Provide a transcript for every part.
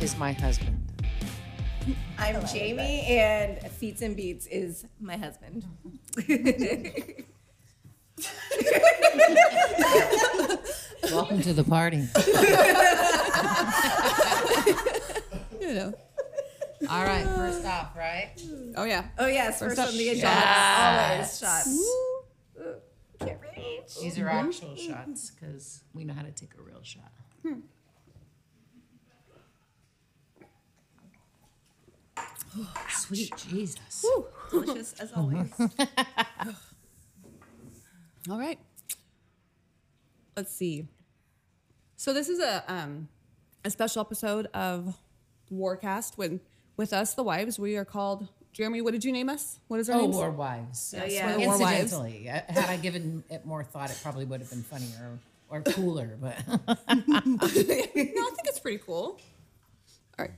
is my husband. I'm Jamie, and Feats and Beats is my husband. Welcome to the party. You know. All right, first off, right? Oh yeah. Oh yes, first, up, on the agenda, shots. always shots. Can't reach. These are actual shots because we know how to take a real shot. Hmm. Sweet Jesus. Delicious as always. All right. Let's see. So this is a um, a special episode of Warcast when with us, the wives. We are called Jeremy. What did you name us? What is our Oh, names? War Wives. Oh, yeah. We're War Wives. Incidentally, uh, had I given it more thought, it probably would have been funnier or cooler. But No, I think it's pretty cool. All right.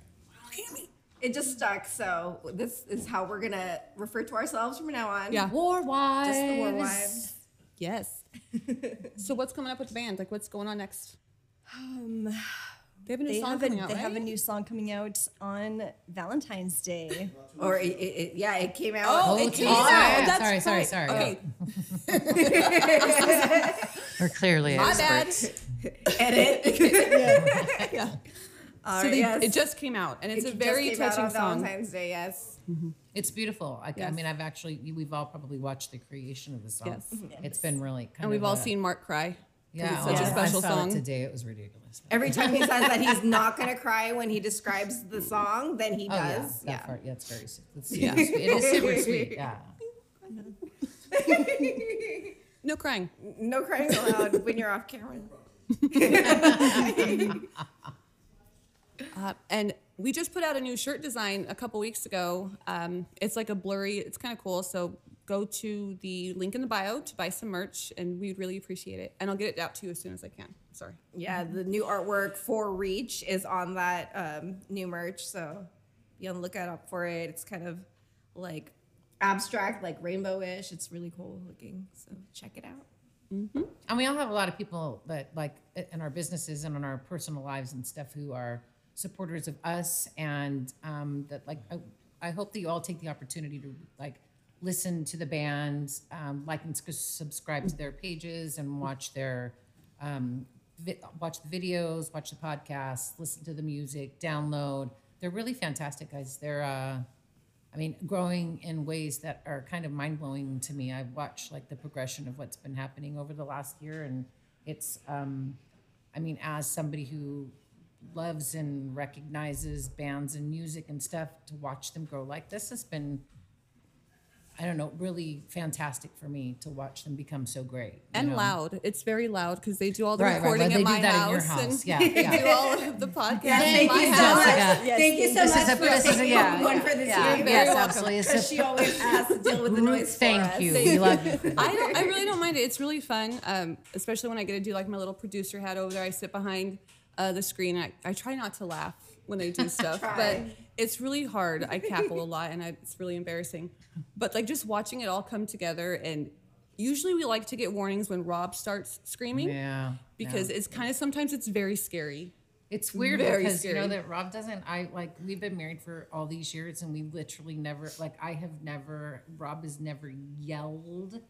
It just stuck, so this is how we're gonna refer to ourselves from now on. Yeah. War Wives. just the War Wives. Yes. so what's coming up with the band? Like, what's going on next? Um, They have a new they song have a, coming out, they have a new song coming out on Valentine's Day. Or it, it, it- yeah, it came out. Oh, Oh, it came sorry, out. sorry, That's sorry, right. sorry. Okay. We're clearly My bad. edit. Yeah. All so right, they, yes. it just came out, and it's It a just very came out touching on song. Valentine's Day. Yes. Mm-hmm. It's beautiful. I, I mean, I've actually, we've all probably watched the creation of the song. Yes. It's been really kind And we've all a- seen Mark cry. yeah, it's oh, such oh, a special I saw song. It today, it was ridiculous. Every time he says that he's not gonna cry when he describes the song, then he Oh yeah, does. that Yeah. part, yeah, it's very sweet. It's Yeah. sweet. It is super sweet. Yeah. No crying. No crying allowed when you're off camera. Uh, and we just put out a new shirt design a couple weeks ago. Um, it's like a blurry, it's kind of cool. So go to the link in the bio to buy some merch, and we'd really appreciate it. And I'll get it out to you as soon as I can. Sorry. Yeah, the new artwork for Reach is on that um, new merch, so be on the lookout up for it. It's kind of like abstract, like rainbowish. It's really cool looking, so check it out. And we all have a lot of people that like in our businesses and in our personal lives and stuff who are supporters of us and um, that like I, I hope that you all take the opportunity to like listen to the band, um, like and subscribe to their pages and watch their um, vi- watch the videos, watch the podcasts, listen to the music, download. They're really fantastic guys. They're uh, I mean, growing in ways that are kind of mind blowing to me. I've watched like the progression of what's been happening over the last year, and it's, um, I mean, as somebody who loves and recognizes bands and music and stuff, to watch them grow like this has been, I don't know, really fantastic for me to watch them become so great. And know? loud. It's very loud because they do all the Right, right, recording well, they at do my that in house, your house. and Yeah, they yeah. do all of the podcast thank in my you so house. much. Jessica. Thank you so This much is a- for this is a- taking yeah, one yeah. for the Yeah, team. yes, welcome. absolutely. It's Because a- she always has to deal with the noise. for Thank us. you. We love you. I don't. I really don't mind it. It's really fun, um, especially when I get to do like my little producer hat over there. I sit behind uh, the screen. I, I try not to laugh when they do stuff, but it's really hard. I cackle a lot, and I, it's really embarrassing. But like just watching it all come together, and usually we like to get warnings when Rob starts screaming Yeah. because yeah. it's kind of sometimes it's very scary. It's weird Very because you know that Rob doesn't. I like we've been married for all these years, and we literally never like I have never. Rob has never yelled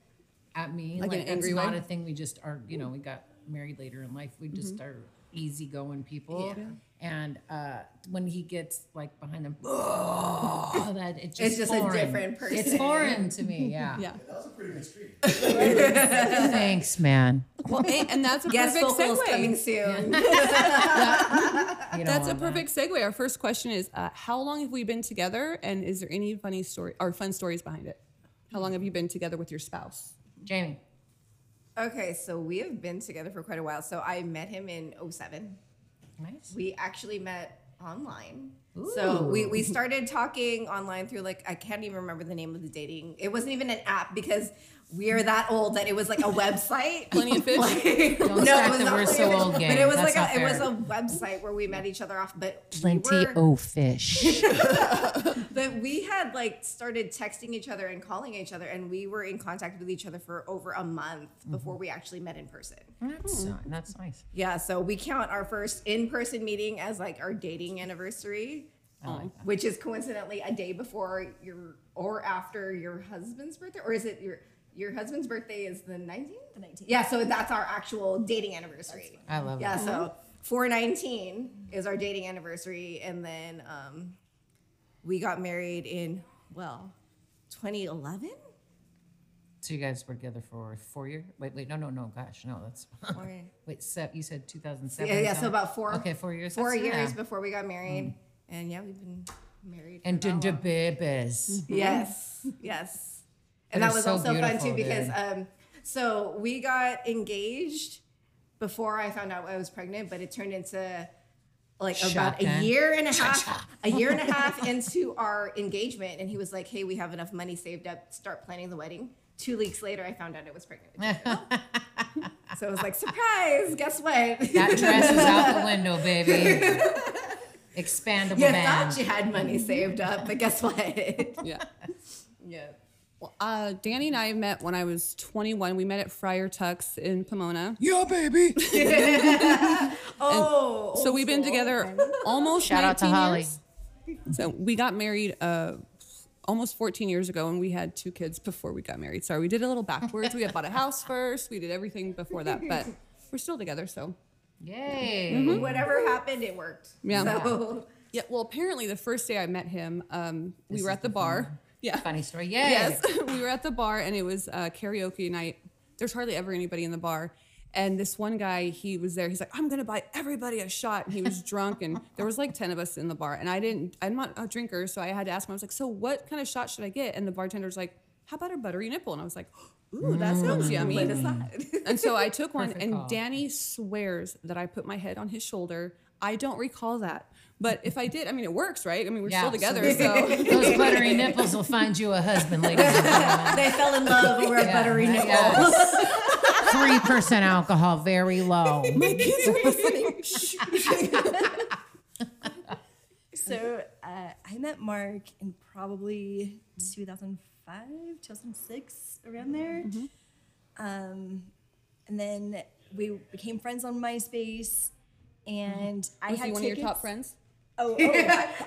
at me Like in like an angry that's not a thing. We just are. You know, we got married later in life. We just are easygoing people. And uh, when he gets like behind him, that it's just, just a different person. It's foreign to me. Yeah. Yeah. That was a pretty good street. Thanks, man. Well, and, and that's a Guest perfect vocals segue. coming soon. You don't That's a want that. perfect segue. Our first question is, uh, how long have we been together, and is there any funny story or fun stories behind it? How long have you been together with your spouse? Jamie. Okay, so we have been together for quite a while. So I met him in 07. Nice. We actually met online. Ooh. So we, we started talking online through like I can't even remember the name of the dating. It wasn't even an app because we are that old that it was like a website. Plenty of fish. Like- Don't it was the not we're so of Fish, old But it was That's like a, it was a website where we met each other off. But Plenty were- o fish. but we had like started texting each other and calling each other, and we were in contact with each other for over a month before we actually met in person. that's, uh, that's nice. Yeah, so we count our first in-person meeting as like our dating anniversary, like which is coincidentally a day before your or after your husband's birthday, or is it your your husband's birthday is the 19th? The 19th. Yeah, so that's our actual dating anniversary. I love it. Yeah, it. so 419 is our dating anniversary, and then um, we got married in well 2011. So you guys were together for four years? Wait, wait, no, no, no, gosh, no, that's, wait, se- you said 2007? Yeah, yeah, so about four. Okay, four years. Four that's- years yeah. Mm. before we got married, and yeah, we've been married. And that ginger long. babies. Yes, yes. And That was so also fun too because dude. um, so we got engaged before I found out I was pregnant, but it turned into like about a year and a half, a year and a half into our engagement, and he was like, "Hey, we have enough money saved up. Start planning the wedding." Two weeks later, I found out I was pregnant. so it was like, surprise! Guess what? That dress is out the window, baby. Expandable you band. thought you had money saved up, but guess what? Yeah. Yeah. Well, uh, Danny and I met when I was 21. We met at Friar Tuck's in Pomona. Yeah, baby. oh, So we've been together almost Shout out to 19 Holly. years. So we got married uh, almost 14 years ago, and we had two kids before we got married. Sorry, we did a little backwards. we had bought a house first. We did everything before that, but we're still together. So Yay. whatever happened, it worked. Yeah. So, yeah. Well, apparently the first day I met him, um, we This were at the the bar. Yeah. Funny story. Yay. Yes, we were at the bar and it was uh, karaoke night. There's hardly ever anybody in the bar. And this one guy, he was there. He's like, I'm gonna buy everybody a shot. And he was drunk, and there was like ten of us in the bar. And I didn't, I'm not a drinker, so I had to ask him. I was like, so what kind of shot should I get? And the bartender's like, how about a buttery nipple? And I was like, ooh, that sounds yummy. And so I took one, Perfect and call. Danny swears that I put my head on his shoulder. I don't recall that, but if I did, I mean, it works, right? I mean, we're Yeah, still together, so. Those buttery nipples will find you a husband, ladies and gentlemen. they fell in love over a Yeah, buttery nipple. Three percent alcohol, very low. My kids are listening. So uh, I met Mark in probably 2005, 2006, around there. Um, and then we became friends on MySpace. And I Was had he one of your top friends? Oh, oh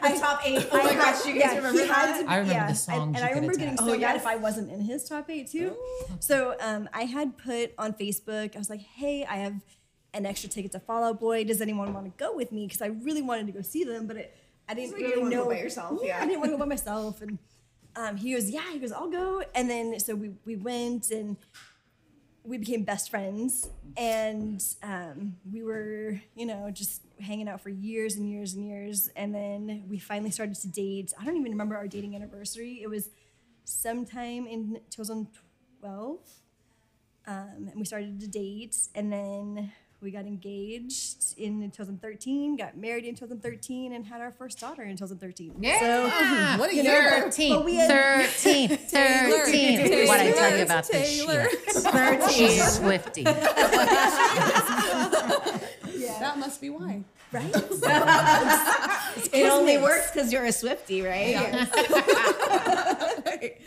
I, The top eight. Oh my had- gosh, you guys yeah, remember that? to- I remember yeah, the songs And, and I could remember getting attach. so Oh, mad yes. if I wasn't in his top eight too. So um, I had put on Facebook, I was like, hey, I have an extra ticket to Fall Out Boy. Does anyone want to go with me? Because I really wanted to go see them, but it, I didn't So you really didn't wanna know go by yourself, yeah. I didn't want to go by myself. And um, he goes, yeah. He goes, I'll go. And then so we we went and we became best friends and um, we were you know just hanging out for years and years and years. And then we finally started to date. I don't even remember our dating anniversary. It was sometime in 2012 um, and we started to date. And then we got engaged in 2013 got married in 2013 and had our first daughter in 2013 Yeah. What a you know, year. but- 13, but we had- 13, 13. What I tell you about this Taylor. shit. She's a Swifty. That must be why. right It only works because you're a Swifty, right?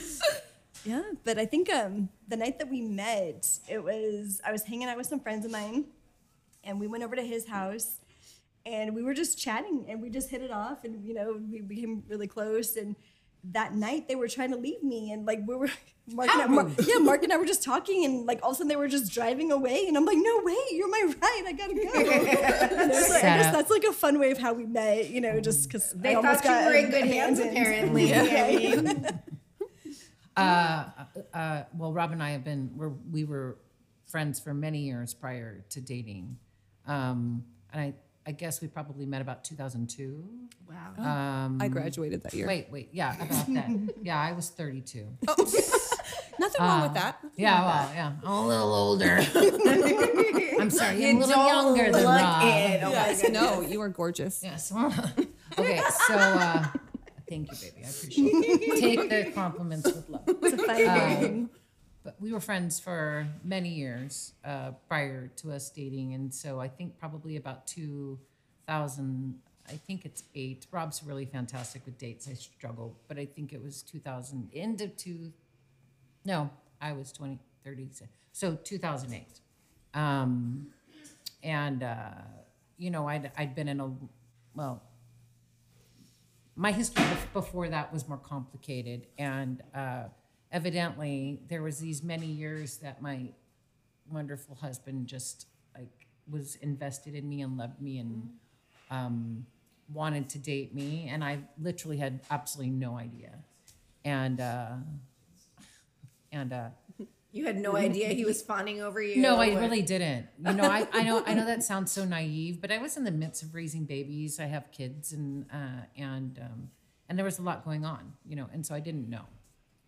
Yeah, but I think um, the night that we met, it was I was hanging out with some friends of mine, and we went over to his house, and we were just chatting, and we just hit it off, and you know we became really close. And that night they were trying to leave me, and like we were, Mark and I, Mar- yeah, Mark and I were just talking, and like all of a sudden they were just driving away, and I'm like, no way, you're my ride, I gotta go. You know, so I guess that's like a fun way of how we met, you know, just because They thought you were in good hands, apparently. I mean, Uh, uh, well, Rob and I have been we're, we were friends for many years prior to dating, um, and I I guess we probably met about 2002. wow. Um, I graduated that year. Wait, wait, yeah, about that. yeah, I was 32. Oh. Nothing wrong with that. Yeah, well, yeah, I'm a little older. I'm sorry, I'm a little younger than look Rob. it. Oh Yes, no, you are gorgeous. Yes. Okay, so uh, thank you, baby. I appreciate it. Take the compliments with love. It's a funny game. But we were friends for many years uh, prior to us dating, and so I think probably about 2000. I think it's eight. Rob's really fantastic with dates. I struggle, but I think it was 2000 end of two. No, I was 20, 30. So 2008. Um, and uh, you know, I'd I'd been in a well, my history before that was more complicated and uh, evidently there was these many years that my wonderful husband just like was invested in me and loved me and um, wanted to date me and i literally had absolutely no idea and uh, and uh, You had no idea he was fawning over you. no, I or- really didn't. You know, I, I know I know that sounds so naive, but I was in the midst of raising babies. I have kids, and uh, and um, and there was a lot going on, you know, and so I didn't know,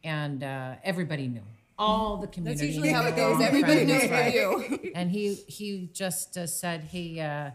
and uh, everybody knew. All the community. That's usually how it goes. Everybody knows right. you. And he he just uh, said, "Hey, uh,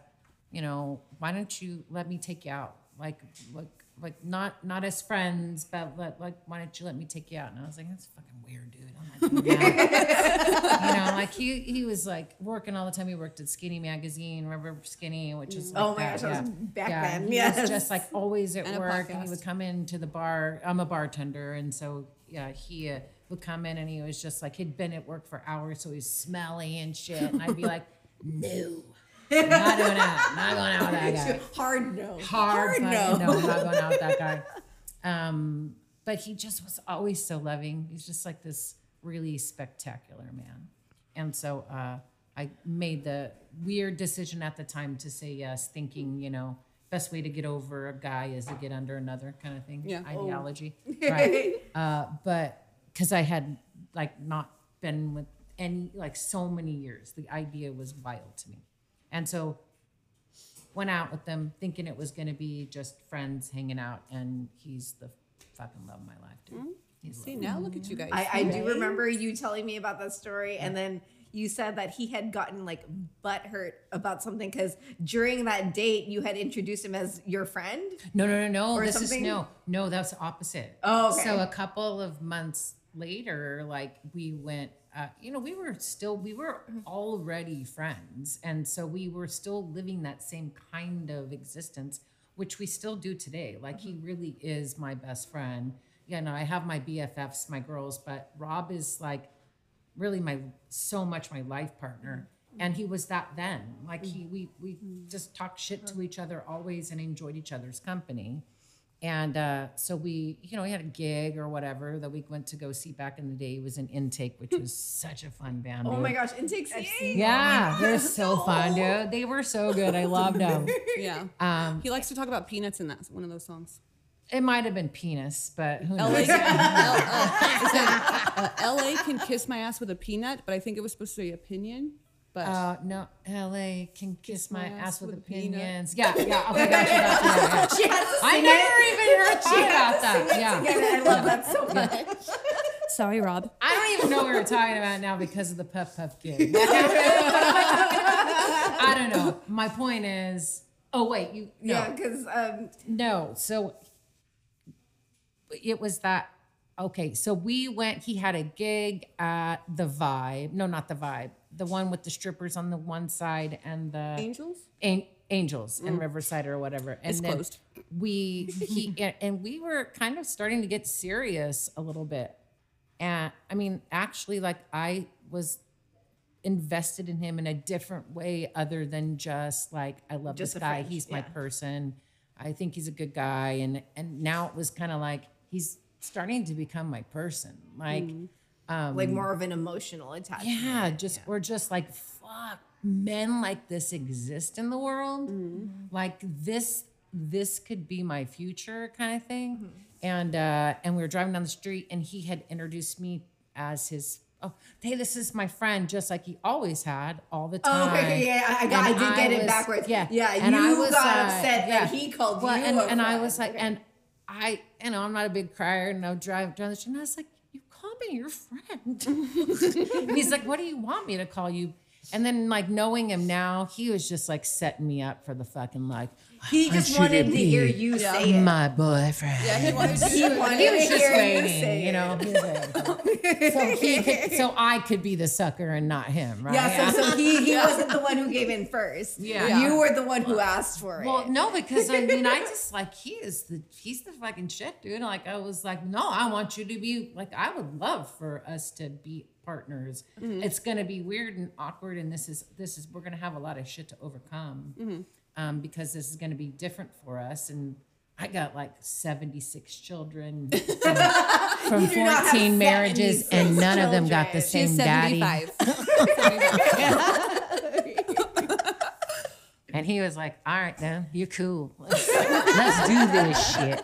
you know, why don't you let me take you out? Like like like not not as friends, but let, like why don't you let me take you out?" And I was like, "That's fucking weird, dude. I'm not doing that." you know, like he he was like working all the time. He worked at Skinny Magazine, Remember Skinny, which is like Oh my that, gosh, yeah. back yeah, then, He yes. was just like always at And work, and he would come into the bar. I'm a bartender, and so yeah, he uh, would come in, and he was just like he'd been at work for hours, so he's smelly and shit, and I'd be like, no. I'm not doing that. Not going out with that guy Hard no. hard, Hard no. no. I'm not going out with that guy. Um, but he just was always so loving. He's just like this really spectacular man. And so uh, I made the weird decision at the time to say yes, thinking, you know, best way to get over a guy is to get under another kind of thing, Yeah. ideology. Right. Uh, but because I had like not been with any, like so many years, the idea was wild to me. And so went out with them thinking it was going to be just friends hanging out and he's the fucking love of my life dude he's See, now look at you guys. I, I do remember you telling me about that story, and then you said that he had gotten like butt hurt about something because during that date you had introduced him as your friend. no no no no. Or this something? is no no that's opposite. Oh, okay. so a couple of months later like we went uh, you know we were still we were already friends. And so we were still living that same kind of existence which we still do today. Like he really is my best friend. You know i have my bffs my girls but rob is like really my so much my life partner. And he was that then. Like he we we just talked shit to each other always and enjoyed each other's company. And uh, so we you know we had a gig or whatever that we went to go see back in the day. It was an intake which was such a fun band Oh dude. my gosh, Intake CA. yeah they're so fun dude. They were so good. I loved them yeah. um He likes to talk about peanuts in that one of those songs. It might have been penis but who LA, knows can, L, uh, uh, LA can kiss my ass with a peanut, but I think it was supposed to be opinion. But Uh, no, LA can kiss, my, ass, with, with opinions. Yeah, yeah. Okay, gotcha, gotcha, yeah, yeah. She has I sing never even heard thought about that. Yeah. Again, I love that so much. sorry, Rob. I don't even know what we're talking about now because of the puff puff gig. I don't know. My point is, oh wait, you no, Yeah, because um, no. So it was that. Okay, so we went. He had a gig at the Vibe. No, not the Vibe. The one with the strippers on the one side and the Angels? An- Angels and mm. Riverside or whatever. And It's then closed. we he and- we were kind of starting to get serious a little bit. And I mean, actually, like I was invested in him in a different way other than just like I love Just this guy. friend, He's my person. I think he's a good guy. And and now it was kind of like he's starting to become my person. Like um like more of an emotional attachment. yeah, just we're just like fuck. Men like this exist in the world. Like this, this could be my future, kind of thing. And uh, and we were driving down the street, and he had introduced me as his. Oh, hey, this is my friend, just like he always had all the Oh, time. okay, yeah, I, I, got, I did get it was- backwards. Yeah, yeah. and you I was, got uh, upset yeah. that he called Well, you. and, and I was like, Okay. and I, you know, I'm not a big crier, and I would drive down the street, and I was like, you call me your friend. and he's like, what do you want me to call you? And then like knowing him now, he was just like setting me up for the fucking like He just wanted to hear you say it. my boyfriend. Yeah, he wanted He wanted He was to just hear you waiting, you know. he was waiting. so he could, so I could be the sucker and not him, right? Yeah, so, so he, he wasn't the one who gave in first. Yeah. You were the one who asked for it. Well, no, because I mean, I just like he is the he's the fucking shit, dude. Like I was like, no, I want you to be like I would love for us to be partners. Mm-hmm. It's gonna be weird and awkward, and this is this is we're gonna have a lot of shit to overcome, mm-hmm. Um, because this is gonna be different for us. And I got like seventy six children from, from do not have fourteen marriages, and none of them got the children. She's same daddy. And he was like, "All right, then you're cool. Let's, let's do this shit."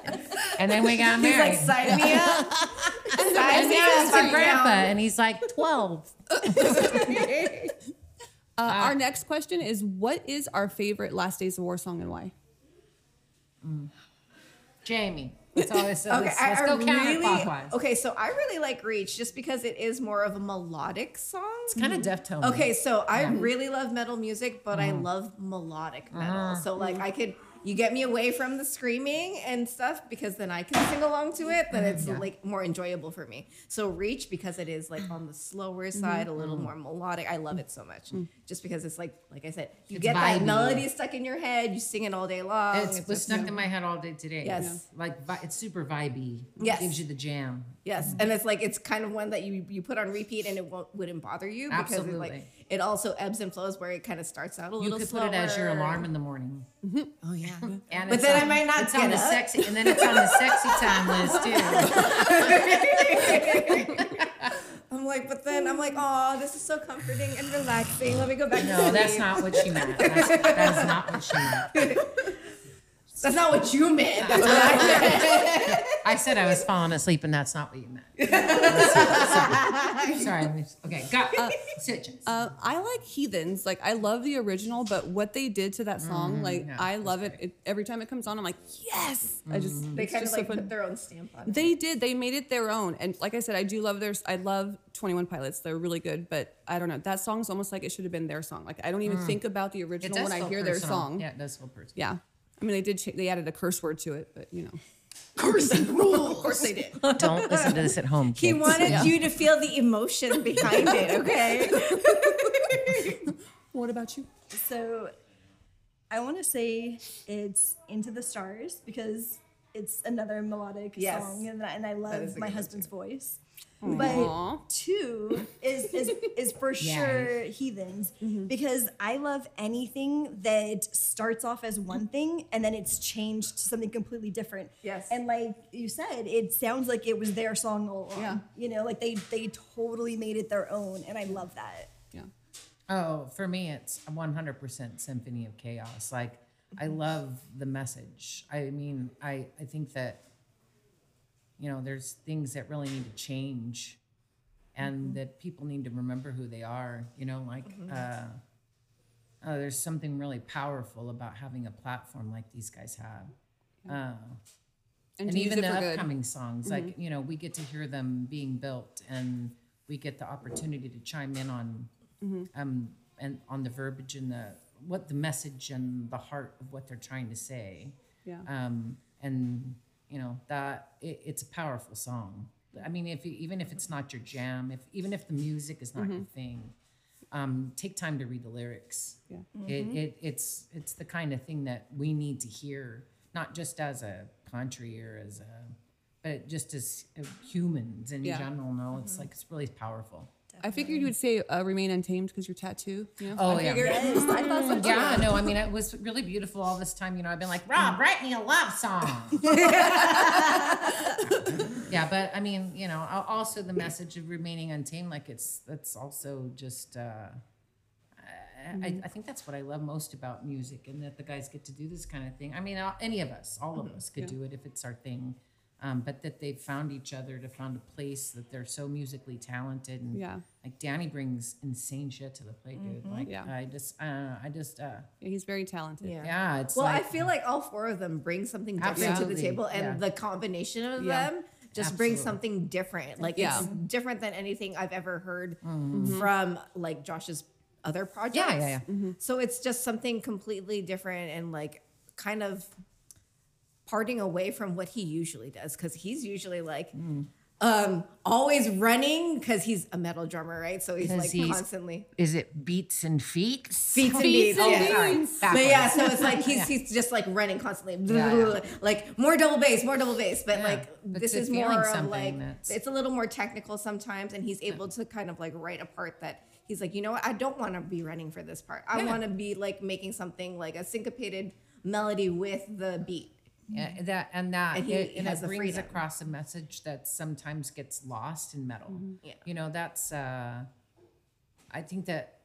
And then we got married. He's married. like, sign me up. Sign and me now up he's a grandpa, and he's like twelve. Uh, our next question is What is our favorite Last Days of War song and why? Mm. Jamie, let's always Okay, let's, let's I go really, okay, so I really like Reach just because it is more of a melodic song. It's kind of mm-hmm. Deftone. Okay, so I really love metal music, but I mm-hmm. love melodic metal. Uh-huh. So like I could you get me away from the screaming and stuff because then I can sing along to it, then it's like more enjoyable for me. So Reach because it is like on the slower side, a little mm-hmm. more melodic. I love it so much. Mm. Just because it's like like I said, you It's get that melody stuck in your head, you sing it all day long. It's, it's was stuck in my head all day today. Yes. It's like it's super vibey. Yes. gives you the jam. Yes, and it's like it's kind of one that you you put on repeat and it won't, wouldn't bother you because it Absolutely. like it also ebbs and flows where it kind of starts out a little. You little could slower. put it as your alarm in the morning. Mm-hmm. Oh yeah. And But it's then I might not It's on get the up. sexy, and then it's on the sexy time list too. I'm like, but then I'm like, oh, this is so comforting and relaxing. Let me go back to No, sleep. that's not what she meant. That's, that is not what she meant. That's not what you meant. That's what I meant. I said I was falling asleep, and that's not what you meant. Sorry. Sorry. let me- Okay, got uh, stitches. Uh, I like Heathens. Like, I love the original, but what they did to that song, mm-hmm, like, yeah, I love it. it. Every time it comes on, I'm like, yes. I just, mm-hmm. They it's kind of just so like fun. put their own stamp on it. They did. They made it their own. And like I said, I do love their. I love Twenty One Pilots. They're really good. But I don't know. That song's almost like it should have been their song. Like I don't even mm. think about the it original does when I feel hear personal. their song. Yeah, Yeah. it does feel personal. I mean, they did. Cha- they added a curse word to it, but you know. Cursing rules. Of course they did. Don't listen to this at home. He kids. wanted you to feel the emotion behind it, okay? What about you? So I want to say it's Into the Stars because it's another melodic Yes. song and I, and I love my one, husband's voice. Aw. But two is is, is for sure heathens because I love anything that starts off as one thing and then it's changed to something completely different. Yes. And like you said, it sounds like it was their song all along. Yeah. You know, like they they totally made it their own and I love that. Yeah. Oh, for me, it's a 100% symphony of chaos. Like, I love the message. I mean, I, I think that, you know, there's things that really need to change and that people need to remember who they are. You know, like, uh, uh, there's something really powerful about having a platform like these guys have. Uh, And, and even the for good. upcoming songs like you know we get to hear them being built and we get the opportunity to chime in on um and on the verbiage and the what the message and the heart of what they're trying to say. Yeah. um and you know that it, it's a powerful song. I mean if even if it's not your jam if even if the music is not your thing um, take time to read the lyrics. Yeah. it, it it's it's the kind of thing that we need to hear not just as a country or as a but just as uh, humans in Yeah. general no it's like it's really powerful I figured you would say uh, "Remain Untamed" because your tattoo. You know? oh I yeah Yes, I thought so too. yeah, no, I mean, it was really beautiful all this time. You know, I've been like, Rob, write me a love song. yeah, but I mean, you know, also the message of remaining untamed, like it's that's also just. Uh, I, I think that's what I love most about music, and that the guys get to do this kind of thing. I mean, uh, any of us, all of us, could do it if it's our thing. Um, but that they've found each other, to found a place that they're so musically talented, and Yeah. like Danny brings insane shit to the plate, dude. Like, Yeah. I just, uh, I just, uh, Yeah, he's very talented. Yeah. yeah, it's Well, like, I feel like all four of them bring something different to the table, and yeah. the combination of Yeah. them just brings something different. Like Yeah. it's different than anything I've ever heard Mm-hmm. from like Josh's other projects. Yeah, yeah, yeah. So it's just something completely different and like kind of parting away from what he usually does because he's usually like um always running because he's a metal drummer, right? So he's 'Cause like he's- constantly Is it beats and feet? beats and Beats beats. and yeah. beats. But yeah, so it's like he's he's just like running constantly, Yeah, yeah. like more double bass, more double bass. But Yeah, like but this is more of like that's- it's a little more technical sometimes, and he's able to kind of like write a part that he's like, you know what, I don't want to be running for this part. I Yeah. want to be like making something like a syncopated melody with the beat. Yeah, that and that And he it, and has it the brings freedom. across a message that sometimes gets lost in metal. Mm-hmm. Yeah. You know, that's uh I think that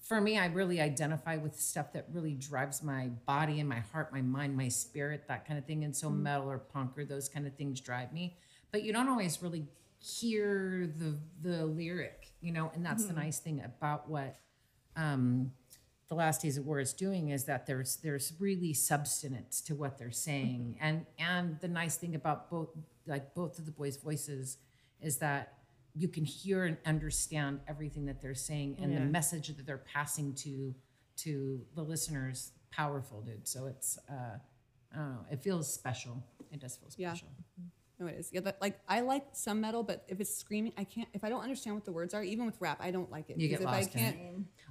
for me, I really identify with stuff that really drives my body and my heart, my mind, my spirit, that kind of thing. And so mm-hmm. metal or punk or those kind of things drive me. But you don't always really hear the the lyric, you know, and that's the nice thing about what um the last days of war is doing is that there's there's really substance to what they're saying. And and the nice thing about both like both of the boys voices is that you can hear and understand everything that they're saying and the message that they're passing to to the listeners powerful dude. So it's uh i don't know it feels special. It does feel Yeah. Special No, it is. Yeah, but like I like some metal, but if it's screaming, I can't. If I don't understand what the words are, even with rap, I don't like it. You get Because if lost I in can't,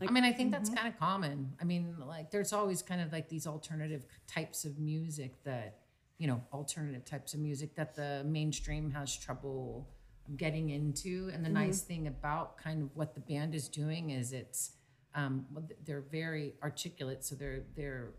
it. I mean, I think that's mm-hmm. kind of common. I mean, like there's always kind of like these alternative types of music that, you know, alternative types of music that the mainstream has trouble getting into. And the nice mm-hmm. thing about kind of what the band is doing is it's, um, they're very articulate. So they're, they're,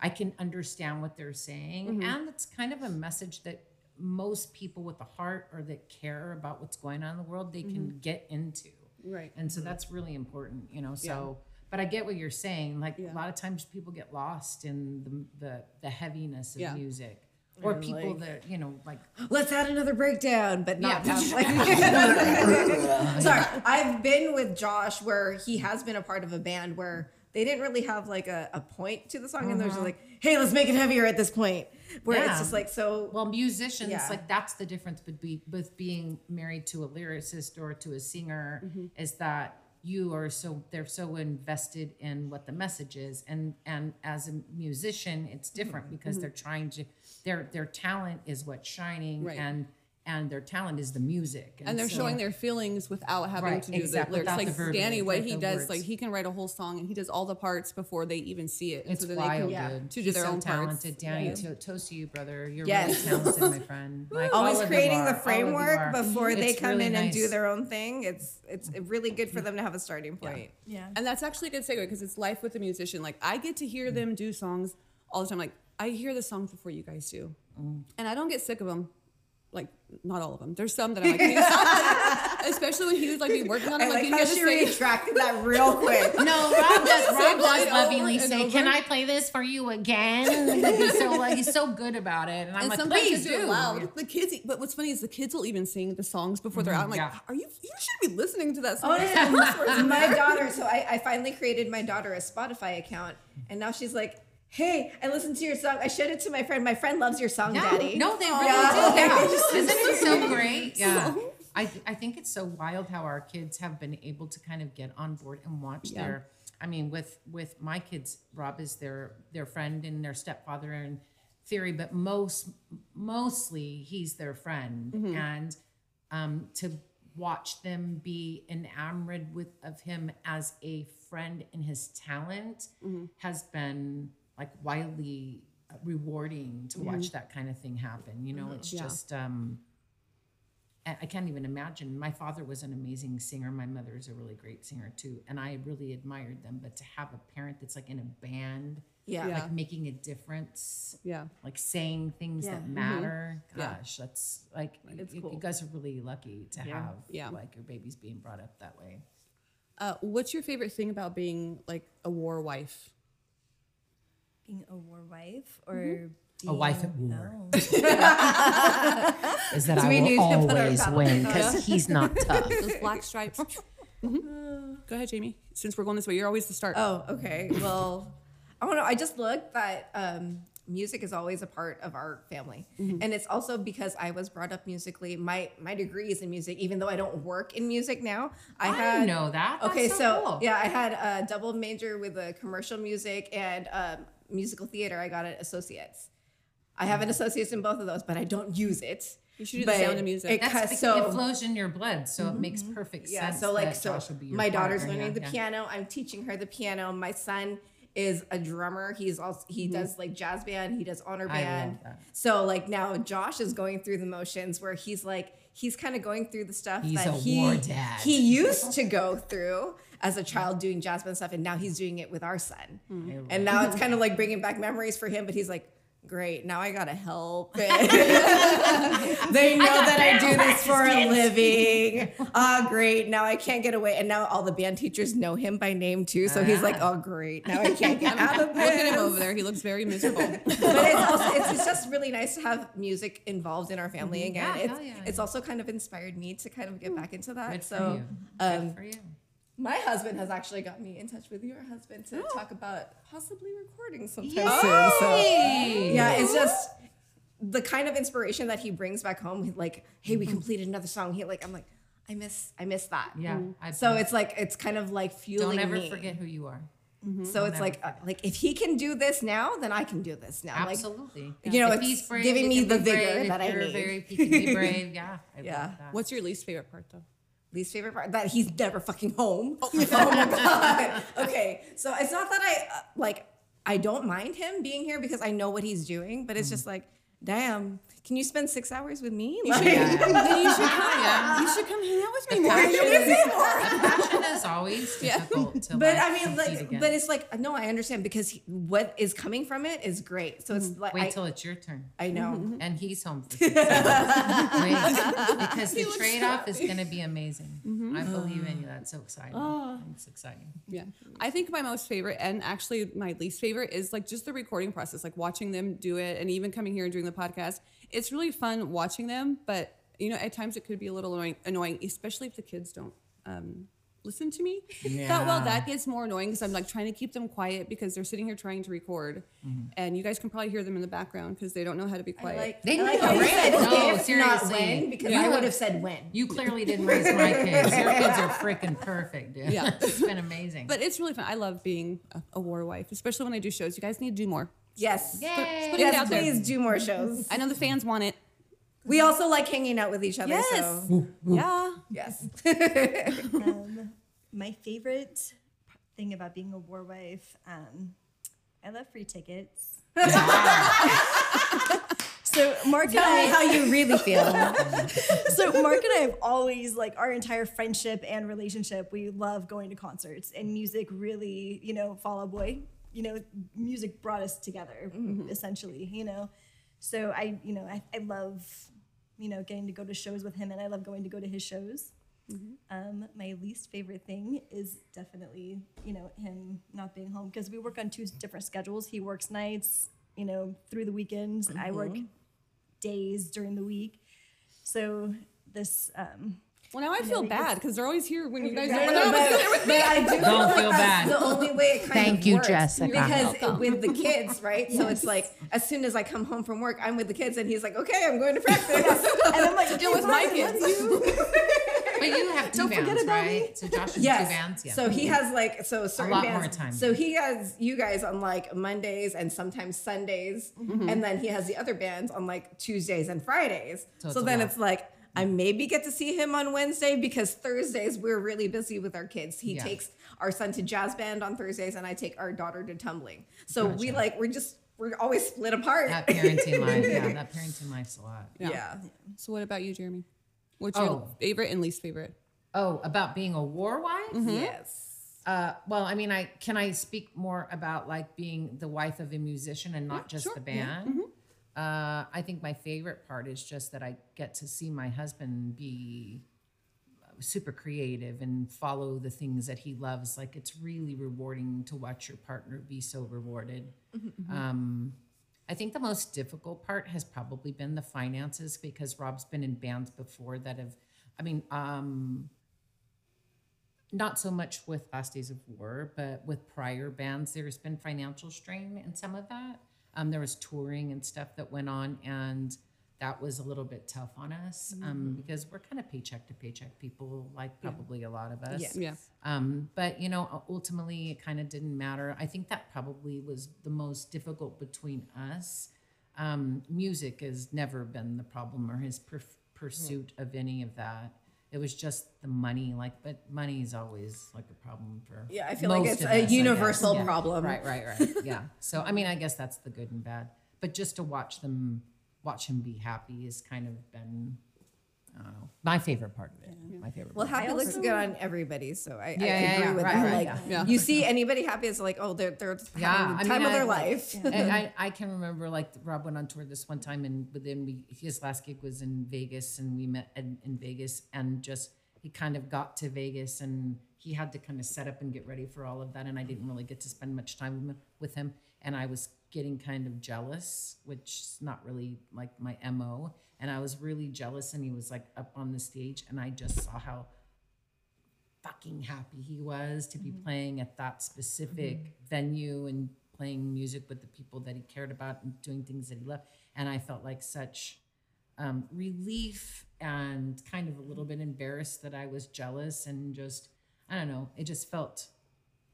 I can understand what they're saying. Mm-hmm. And it's kind of a message that most people with a heart or that care about what's going on in the world, they can mm-hmm. get into. right? And so mm-hmm. that's really important, you know. So, but I get what you're saying. Like a lot of times people get lost in the the, the heaviness of Yeah. music, or And, people like- that you know, like Let's add another breakdown, but not Yeah. like. Sorry, I've been with Josh where he has been a part of a band where they didn't really have like a, a point to the song, and they're just uh-huh. like, "Hey, let's make it heavier at this point." Where Yeah. it's just like so. well, musicians Yeah. like that's the difference between with being married to a lyricist or to a singer mm-hmm. is that you are so they're so invested in what the message is and and as a musician it's different mm-hmm. because mm-hmm. they're trying to their their talent is what's shining Right. and and their talent is the music And they're so- showing their feelings without having Right, to do exactly, the lyrics. without Like the verbiage, Danny, what like he does, words. like he can write a whole song and he does all the parts before they even see it. And It's so then wild, they can dude. to do He's their so own parts. talented. Danny, to, toast to you, brother. You're Yes. really talented, my friend. Like, Always creating the All of you framework are. before they come really in and do their own thing. It's it's really good for them to have a starting point. Yeah. And that's actually a good segue because it's life with a musician. Like I get to hear Mm. them do songs all the time. Like I hear the songs before you guys do, Mm. and I don't get sick of them. Like not all of them. There's some that I'm like, "Can you stop it?" especially when he was like be working on it. I like, like how get to she retracted that real quick. No, Rob does. Rob it does lovingly say, "Can I play this for you again?" Like, he's so like he's so good about it, and I'm and like, "Please do do." loud. The kids, but what's funny is the kids will even sing the songs before they're mm-hmm, out. I'm like, yeah. are you? You should be listening to that song. Oh, yeah. my daughter. So I, I finally created my daughter a Spotify account, and now she's like, "Hey, I listened to your song. I showed it to my friend. My friend loves your song, Yeah. Daddy." No, they really Yeah. do. Yeah. Isn't it so great? Yeah. I, I think it's so wild how our kids have been able to kind of get on board and watch Yeah. their I mean with with my kids Rob is their their friend and their stepfather in theory but most mostly he's their friend and um to watch them be enamored with of him as a friend in his talent has been like wildly rewarding to watch that kind of thing happen you know it's Yeah. just um I can't even imagine. My father was an amazing singer. My mother is a really great singer too, and I really admired them. But to have a parent that's like in a band, Yeah. Yeah. like making a difference, Yeah. like saying things Yeah. that matter. Yeah. Gosh, that's like It's you, you guys are really lucky to Yeah. have Yeah. like your babies being brought up that way. Uh, what's your favorite thing about being like a war wife? Being a war wife or A wife at war. Oh. Is that Do I we need will to put always win because he's not tough. Those black stripes. Mhm. Go ahead, Jamie. Since we're going this way, you're always the start. Oh, okay. Well, I don't know. I just looked that um, music is always a part of our family, Mm-hmm. and it's also because I was brought up musically. My my degree is in music, even though I don't work in music now. I, I had know that. That's okay, so so, cool. yeah, I had a double major with a commercial music and um, musical theater. I got an associates. I have an associates in both of those, but I don't use it. You should do the sound of music. it That's because so it flows in your blood, so it makes perfect yeah, sense. so like so Josh would be your my daughter's learning Yeah, the yeah. piano. I'm teaching her the piano. My son is a drummer. He's also he does like jazz band. He does honor Mm-hmm. Band. So like now Josh is going through the motions where he's like he's kind of going through the stuff He's that he he used to go through as a child doing jazz band stuff, and now he's doing it with our son. Mm. And now it's kind of like bringing back memories for him. But he's like. Great. Now I gotta help. they know that I do this for a living. Ah, great. Now I can't get away. And now all the band teachers know him by name too. So he's like, oh, great. Now I can't get out of Look at him over there. He looks very miserable. But it's also it's, it's just really nice to have music involved in our family again. Mm-hmm. Yeah, it's yeah. it's also kind of inspired me to kind of get back into that. Good so um, Good for you. My husband has actually got me in touch with your husband to Oh. talk about possibly recording sometime soon. So yeah, it's just the kind of inspiration that he brings back home. Like, hey, Mm-hmm. we completed another song. He like, I'm like, I miss, I miss that. Yeah. I So bet. it's like it's kind of like fueling don't ever me. forget who you are. So it's like, uh, like if he can do this now, then I can do this now. Like, Absolutely. you know, If it's he's brave, giving me the vigor brave. that I If you're need. Very, you can be brave. Yeah. I Yeah. What's your least favorite part though? Least favorite part that he's never fucking home. Oh, my god. Okay, so it's not that I uh, like I don't mind him being here because I know what he's doing, but it's just like, damn, can you spend six hours with me? Like, Then you should come. You should come hang out with me more. Passion, passion is always difficult to But like, I mean, like, against. but it's like, no, I understand because he, what is coming from it is great. So it's mm-hmm. like, Wait I, till it's your turn. I know. Mm-hmm. And he's home for six hours. Wait, because the trade off is going to be amazing. Mm-hmm. I believe in ah. you. That's so exciting. Ah. It's exciting. Yeah. I think my most favorite and actually my least favorite is like just the recording process, like watching them do it and even coming here and doing the podcast. It's really fun watching them, but you know, at times it could be a little annoying, annoying especially if the kids don't um, listen to me that well. That gets more annoying because I'm like trying to keep them quiet because they're sitting here trying to record, and you guys can probably hear them in the background because they don't know how to be quiet. Like, They I like know, how you right? said No, if, not seriously. when, because You I would have said when. You clearly didn't raise my kids. Your kids are freaking perfect, dude. Yeah. it's been amazing. but it's really fun. I love being a, a war wife, especially when I do shows. You guys need to do more. Yes. Yay. put it Yes, out there. please do more shows. I know the fans want it. We also like hanging out with each other. Yes. So Yeah. yes. Um, my favorite thing about being a war wife, um, I love free tickets. so Mark and Tell me I, how you really feel. so Mark and I have always like our entire friendship and relationship. We love going to concerts and music. Really, you know, Fall Out Boy. You know, music brought us together essentially. You know, so I, you know, I, I love, you know, getting to go to shows with him, and I love going to go to his shows. Um, my least favorite thing is definitely, you know, him not being home because we work on two different schedules. He works nights, you know, through the weekends. and I work days during the week. So this, um, Well, now I feel bad because they're always here when you guys I don't know, know. but, but I do feel Don't like feel that's bad. the only way it kind Thank of you, works. Jessica. Because with the kids, right? So it's like as soon as I come home from work, I'm with the kids, and he's like, "Okay, I'm going to practice." and I'm like, To deal with my kids. But you have 2 Don't forget bands, about right? me. So Josh has yes. two bands. Yeah. So he has like so certain a lot bands. more time. So he has you guys on like Mondays and sometimes Sundays, Mm-hmm. and then he has the other bands on like Tuesdays and Fridays. So So, then lot. it's like. I maybe get to see him on Wednesday because Thursdays we're really busy with our kids. He Yeah. takes our son to jazz band on Thursdays, and I take our daughter to tumbling. So we like we're just we're always split apart. that parenting life. Yeah, that parenting life's a lot. yeah. So what about you, Jeremy? What's your Oh. favorite and least favorite? Oh, about being a war wife? Yes. Uh, well, I mean, I can I speak more about like being the wife of a musician and not just sure. the Yeah. band. Uh, I think my favorite part is just that I get to see my husband be super creative and follow the things that he loves. Like it's really rewarding to watch your partner be so rewarded. Um, I think the most difficult part has probably been the finances because Rob's been in bands before that have, I mean, um, not so much with Last Days of War, but with prior bands, there's been financial strain in some of that. Um, there was touring and stuff that went on, and that was a little bit tough on us um, because we're kind of paycheck to paycheck people, like probably a lot of us. Yeah. Um, but you know, ultimately, it kind of didn't matter. I think that probably was the most difficult between us. Um, music has never been the problem or his per- pursuit of any of that. It was just the money, like, but money is always like a problem for. Yeah, I feel like it's a us, universal Yeah. problem. Right, right, right. Yeah. So I mean, I guess that's the good and bad. But just to watch them, watch him be happy, has kind of been, I don't know, my favorite part of it. My favorite. Well, part. happy looks good on everybody, so I, I Yeah, yeah, agree yeah, with right, that. right, like, yeah. Yeah. you see anybody happy, it's like, oh, they're they're Yeah, having I the time mean, of their I- life. And I, I can remember like Rob went on tour this one time and within we his last gig was in Vegas and we met in, in Vegas and just he kind of got to Vegas and he had to kind of set up and get ready for all of that and I didn't really get to spend much time with him, with him and I was getting kind of jealous which is not really like my MO and I was really jealous and he was like up on the stage and I just saw how fucking happy he was to be mm-hmm. playing at that specific mm-hmm. venue and playing music with the people that he cared about and doing things that he loved. And I felt like such um, relief and kind of a little bit embarrassed that I was jealous and just, I don't know, it just felt.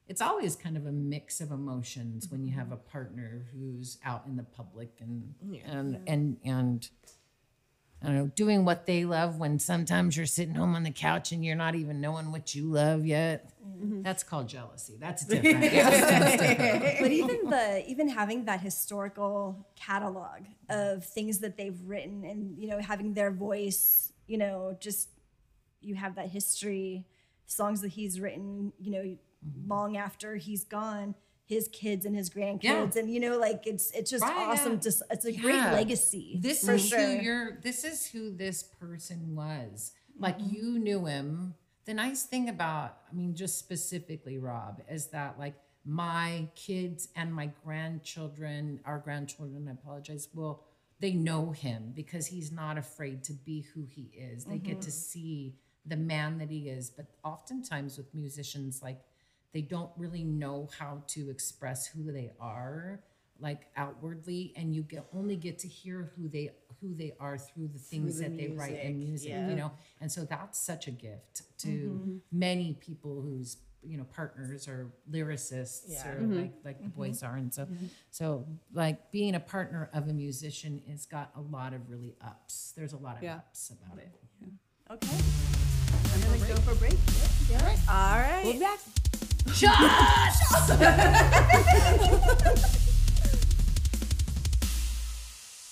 It's always kind of a mix of emotions when you have mm-hmm. a partner who's out in the public and and and and I don't know, doing what they love when sometimes you're sitting home on the couch and you're not even knowing what you love yet. Mm-hmm. That's called jealousy. That's different. That's different. but even the even having that historical catalog of things that they've written and you know having their voice you know just you have that history songs that he's written you know mm-hmm. long after he's gone his kids and his grandkids and you know like it's it's just Right, awesome yeah. just it's a great legacy This is sure who you're this is who this person was. Mm-hmm. Like you knew him. The nice thing about, I mean, just specifically Rob, is that like my kids and my grandchildren, our grandchildren, I apologize, will they know him because he's not afraid to be who he is. They get to mm-hmm. see the man that he is. But oftentimes with musicians, like they don't really know how to express who they are like outwardly and you get only get to hear who they who they are through the things that they write in music you know? And so that's such a gift to mm-hmm. many people whose you know partners or lyricists or like like the boys mm-hmm. are and so so like being a partner of a musician has got a lot of really ups. There's a lot of Yeah. ups about it. Okay. I'm gonna go for a break. All right. We'll be back.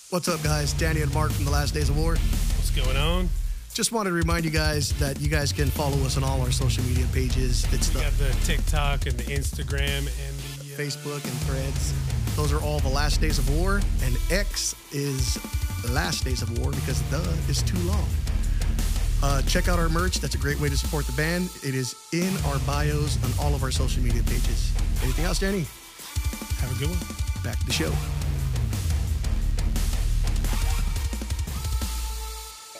What's up, guys? Danny and Mark from The Last Days of War. What's going on? Just wanted to remind you guys that you guys can follow us on all our social media pages. It's the the TikTok and the Instagram and the uh, Facebook and Threads. Those are all The Last Days of War, and X is Last Days of War because the is too long. Uh, check out our merch. That's a great way to support the band. It is in our bios on all of our social media pages. Anything else, Danny? Have a good one. Back to the show.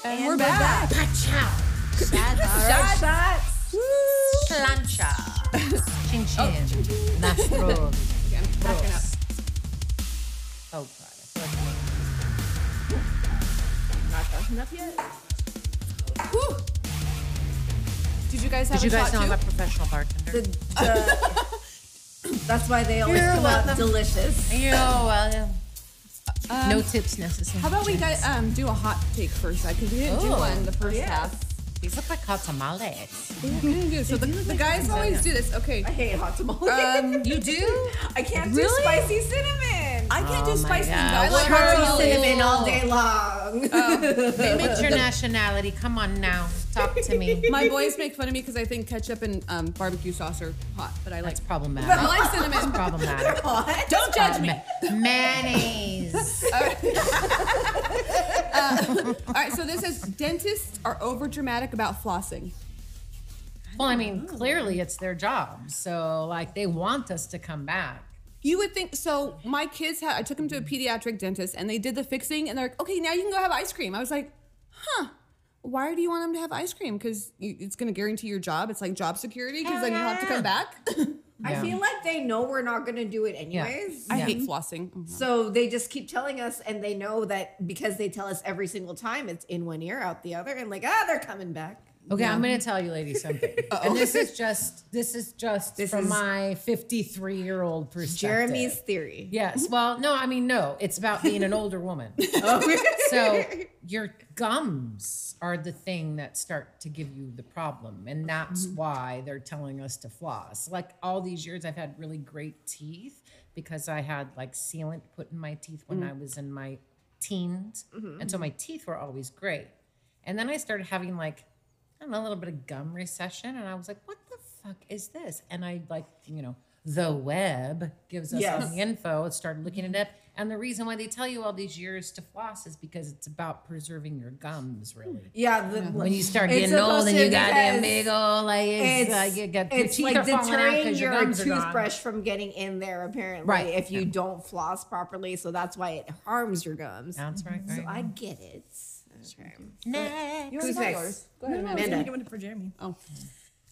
And, we're back. Shot shots. plancha chin chin Nastro. Again, backing up. oh god I feel like Not done enough yet. Whew. Did you guys have Did you guys shot know I'm a professional bartender? The, the, that's why they always You're come out welcome. delicious. You're welcome. no tips necessary. How about we guys um, do a hot take first? Because we didn't do Oh. one the first half. These look like hot tamales. We didn't do. So the, the guys always do this. Okay. I hate hot tamales. Um, You do? I can't really? do spicy cinnamon. I can't Oh do spicy. God. I like What's hearty wrong? cinnamon all day long. What's your nationality? Come on now. Talk to me. my boys make fun of me because I think ketchup and um, barbecue sauce are hot, but I like. That's problematic. I like cinnamon. That's problematic. Don't judge me. Ma- mayonnaise. All right, so this is dentists are over dramatic about flossing. Well, I mean, clearly it's their job. So, like, they want us to come back. You would think so. My kids had I took them to a pediatric dentist and they did the fixing and they're like, okay, now you can go have ice cream. I was like, huh. Why do you want them to have ice cream? Because it's going to guarantee your job. It's like job security because then you don't have to come back. I feel like they know we're not gonna do it anyways. I Yeah. hate flossing. No. So they just keep telling us, and they know that because they tell us every single time, it's in one ear, out the other, and like, ah, they're coming back. Okay, I'm going to tell you, ladies, something. and this is just this is just This from is- my 53 year old perspective. Jeremy's theory. Yes. Well, no, I mean, no. It's about being an older woman. Oh, so your gums are the thing that start to give you the problem, and that's mm-hmm. why they're telling us to floss. Like all these years, I've had really great teeth because I had like sealant put in my teeth when I mm. was in my teens, mm-hmm, and so mm-hmm. my teeth were always great. And then I started having like I don't know, a little bit of gum recession. And I was like, what the fuck is this? And I like, you know, the web gives us all Yes. the info. I started looking it up. And the reason why they tell you all these years to floss is because it's about preserving your gums, really. Yeah, the, When you start getting old and you got because big old like it's, it's, like you got your it's teeth like are falling out deterring your your gums are gone. toothbrush from getting in there apparently Right. if you don't floss properly so that's why it harms your gums That's right. so right. i get it okay. Next. You Who's next? got yours. Go ahead, No, Amanda. Amanda. Give one for Jeremy. Oh,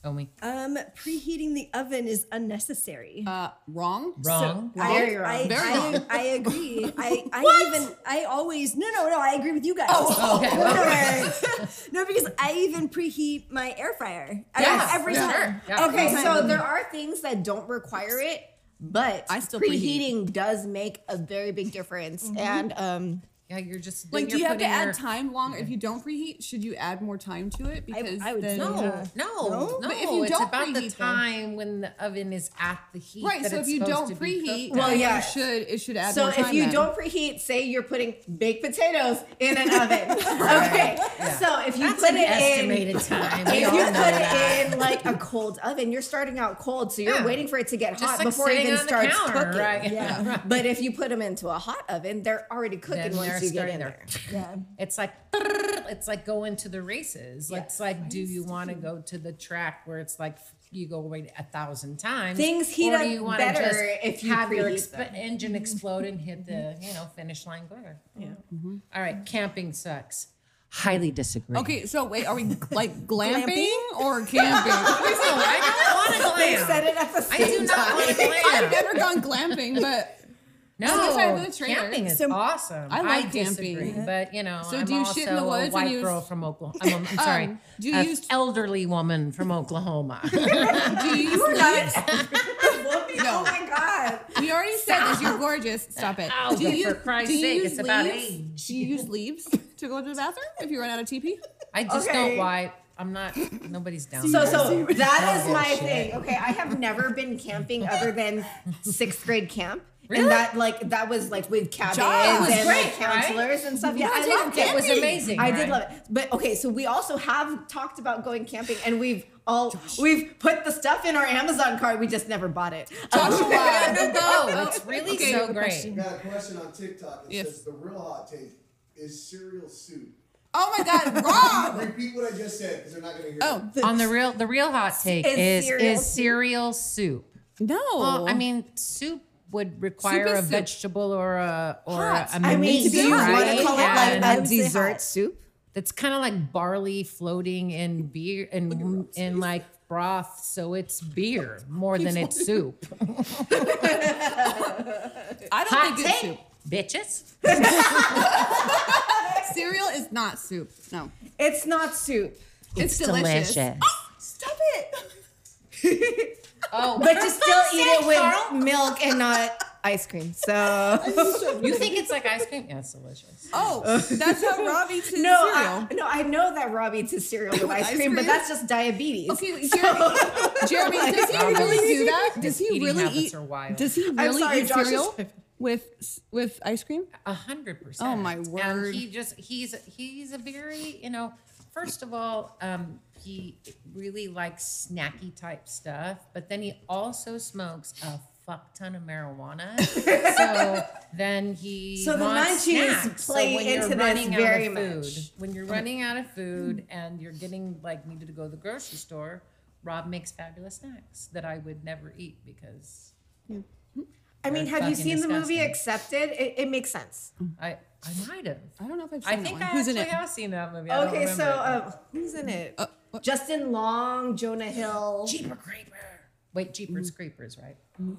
Oh, me. Um, preheating the oven is unnecessary. uh, wrong. Wrong. I, Very wrong. I, Very I, wrong. I agree. I, I even I always no no no I agree with you guys. Oh, okay. no, no, no. no, because I even preheat my air fryer. I- Yes, every for time. sure. Yeah. okay Every so there are things that don't require it but I still preheating does make a very big difference and um Yeah, you're just Like, do you're have to add your- time longer if you don't preheat? Should you add more time to it? Because I would then, say No, Yeah. no, no. But if you it's don't about the preheat them- time when the oven is at the heat. right. that So if you don't preheat, Well, yeah. you should it should add So more time. if you then. don't preheat, say you're putting baked potatoes in an oven. Okay. So if you That's put an it in estimated time. We if you put that. it in like a cold oven, you're starting out cold, so you're Yeah. waiting for it to get hot before it even starts cooking. right? Yeah. But if you put them into a hot oven, they're already cooking once they're you get in there. Yeah. It's like it's like going to the races. It's like, do you want to go to the track where it's like you go away a thousand times? Things heat or up do you wanna better just if you have your exp- engine explode and hit the you know finish line quicker? Yeah. Mm-hmm. All right, camping sucks. Highly disagree. Okay, so wait, are we like glamping Glamping? or camping? No, I don't want to They glam. said it at the I same do not time. want to I've never gone glamping, but No, Unless I live trailer. camping is So- awesome. I like disagree, camping. but you know, So I'm do you also shit in the woods a white use- girl from Oklahoma. I'm, I'm sorry, Um, do you a use- elderly woman from Oklahoma? do you use leaves? Oh my god. We already said this. You're gorgeous. Stop it. Oh, do you, for Christ's do you sake, use it's about age. Do you use leaves to go to the bathroom if you run out of TP? I just Okay. don't wipe. I'm not. Nobody's down. So there. so that is my shit. thing. Okay, I have never been camping other than sixth grade camp. Really? And that like that was like with cabins and great, like counselors and stuff. Yeah, I loved it. it. It was amazing. I did love it. But okay, so we also have talked about going camping and we've all we've put the stuff in our Amazon cart. We just never bought it. Joshua, No, no, it's really Okay, so good great. question. Got a question on TikTok. It Yes. says the real hot take is cereal soup. Oh my God, Rob! Repeat what I just said because they're not going to hear Oh it. On the real, the real hot take Is is cereal is soup. soup. no. Well, I mean, soup would require is a soup. vegetable or a or Hot. a, a I mean, meat, do you want to call it And like a dessert soup? That's kind of like barley floating in beer in in like broth, so it's beer more than it's soup. I don't Hot think it's soup. bitches. Cereal is not soup. No, It's not soup. it's, delicious. delicious. Oh, stop it! Oh, But you still eat it with Carl. milk and not ice cream. So you think it's like ice cream? Yeah, it's delicious. Oh, that's how Rob eats his no, cereal. I, no, I know that Rob eats his cereal with ice ice cream, but that's just diabetes. Okay, Jeremy, Jeremy, does he really do that? Does he really eat? are wild. Does he really sorry, eat Josh is- cereal with with ice cream? A hundred percent. Oh, my word! And word. he just he's he's a very you know. First of all, um, he really likes snacky type stuff, but then he also smokes a fuck ton of marijuana. so then he So the wants munchies snacks. play when you're into this running out of very food, much. When you're running out of food and you're getting like needed to go to the grocery store, Rob makes fabulous snacks that I would never eat because I mean, have you fucking seen the movie. Accepted? It, it makes sense. I I might have. I don't know if I've seen it. I that think one. I Who's in actually it? have seen that movie. I don't Okay, so remember it. um, who's in it? Uh, what? Justin Long, Jonah Hill. Jeeper Creeper. Wait, Jeepers mm. Creepers, right? Mm.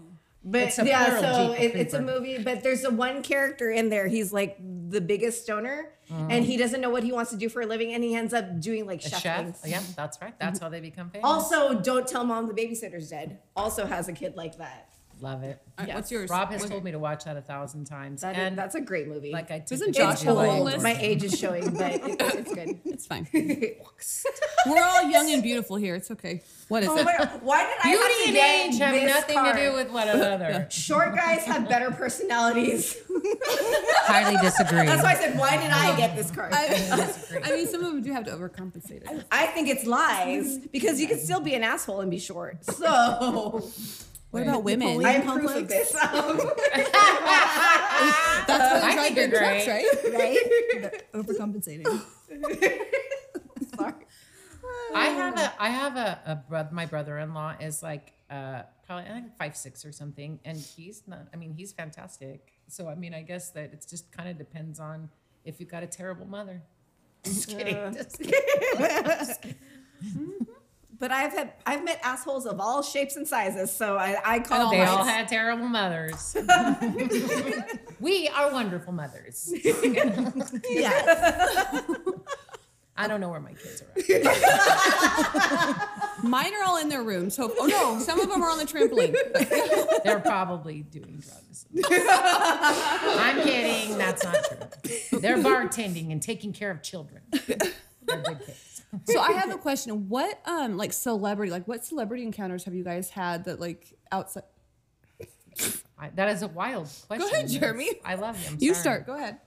But It's a yeah, so it, it's a movie, but there's a one character in there. He's like the biggest stoner, mm. and he doesn't know what he wants to do for a living, and he ends up doing like A chef, chef. Oh, yeah, that's right. That's mm-hmm. how they become famous. Also, don't tell mom the babysitter's dead. Also has a kid like that. Love it. All right, What's yours? Rob has What- told me to watch that a thousand times, That is- and that's a great movie. like I took Isn't the Josh kids to, Hole like, on this? my age is showing, but it, it's good. It's fine. We're all young and beautiful here. It's okay. What is Oh it? my God, Why did I have Beauty to and get age have this nothing card? to do with one another. Short guys have better personalities. Highly disagree. That's why I said, why did I get this card? I, I mean, some of them do have to overcompensate it. think it's lies because you can still be an asshole and be short. So What about women? I'm proof of this. Um, That's why I they drive think big you're trucks, right? right? Overcompensating. Sorry. I have a I have a, a brother my brother-in-law is like uh probably I think five six or something and he's not I mean he's fantastic so I mean I guess that it's just kind of depends on if you've got a terrible mother just kidding, just kidding. But I've had I've met assholes of all shapes and sizes, so I, I call oh, they all had terrible mothers we are wonderful mothers yeah. I don't know where my kids are. Mine are all in their rooms. So, oh no, some of them are on the trampoline. they're probably doing drugs I'm kidding that's not true they're bartending and taking care of children they're good kids So I have a question. What um like celebrity like what celebrity encounters have you guys had that like outside? I, that is a wild question. Go ahead, Jeremy. I love you. I'm You sorry. start. Go ahead.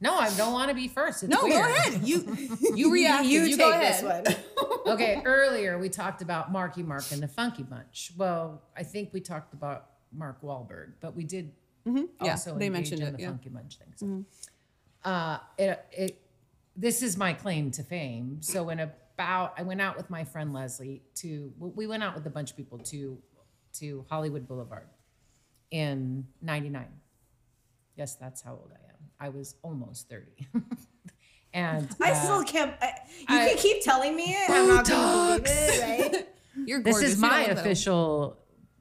No, I don't want to be first. It's No, weird. go ahead. You you react. You, You, take go ahead. this one. Okay, earlier we talked about Marky Mark and the Funky Bunch. Well, I think we talked about Mark Wahlberg, but we did Mm-hmm. Yeah, also they engage mentioned in it, the yeah. Funky Bunch things. Uh, it, it, this is my claim to fame. So in about, I went out with my friend Leslie to, we went out with a bunch of people to, to Hollywood Boulevard in 99. Yes, that's how old I am. I was almost 30. and I uh, still can't. I, you I- can keep telling me it. I'm not going to believe it, right? You're this is my don't look that old. official,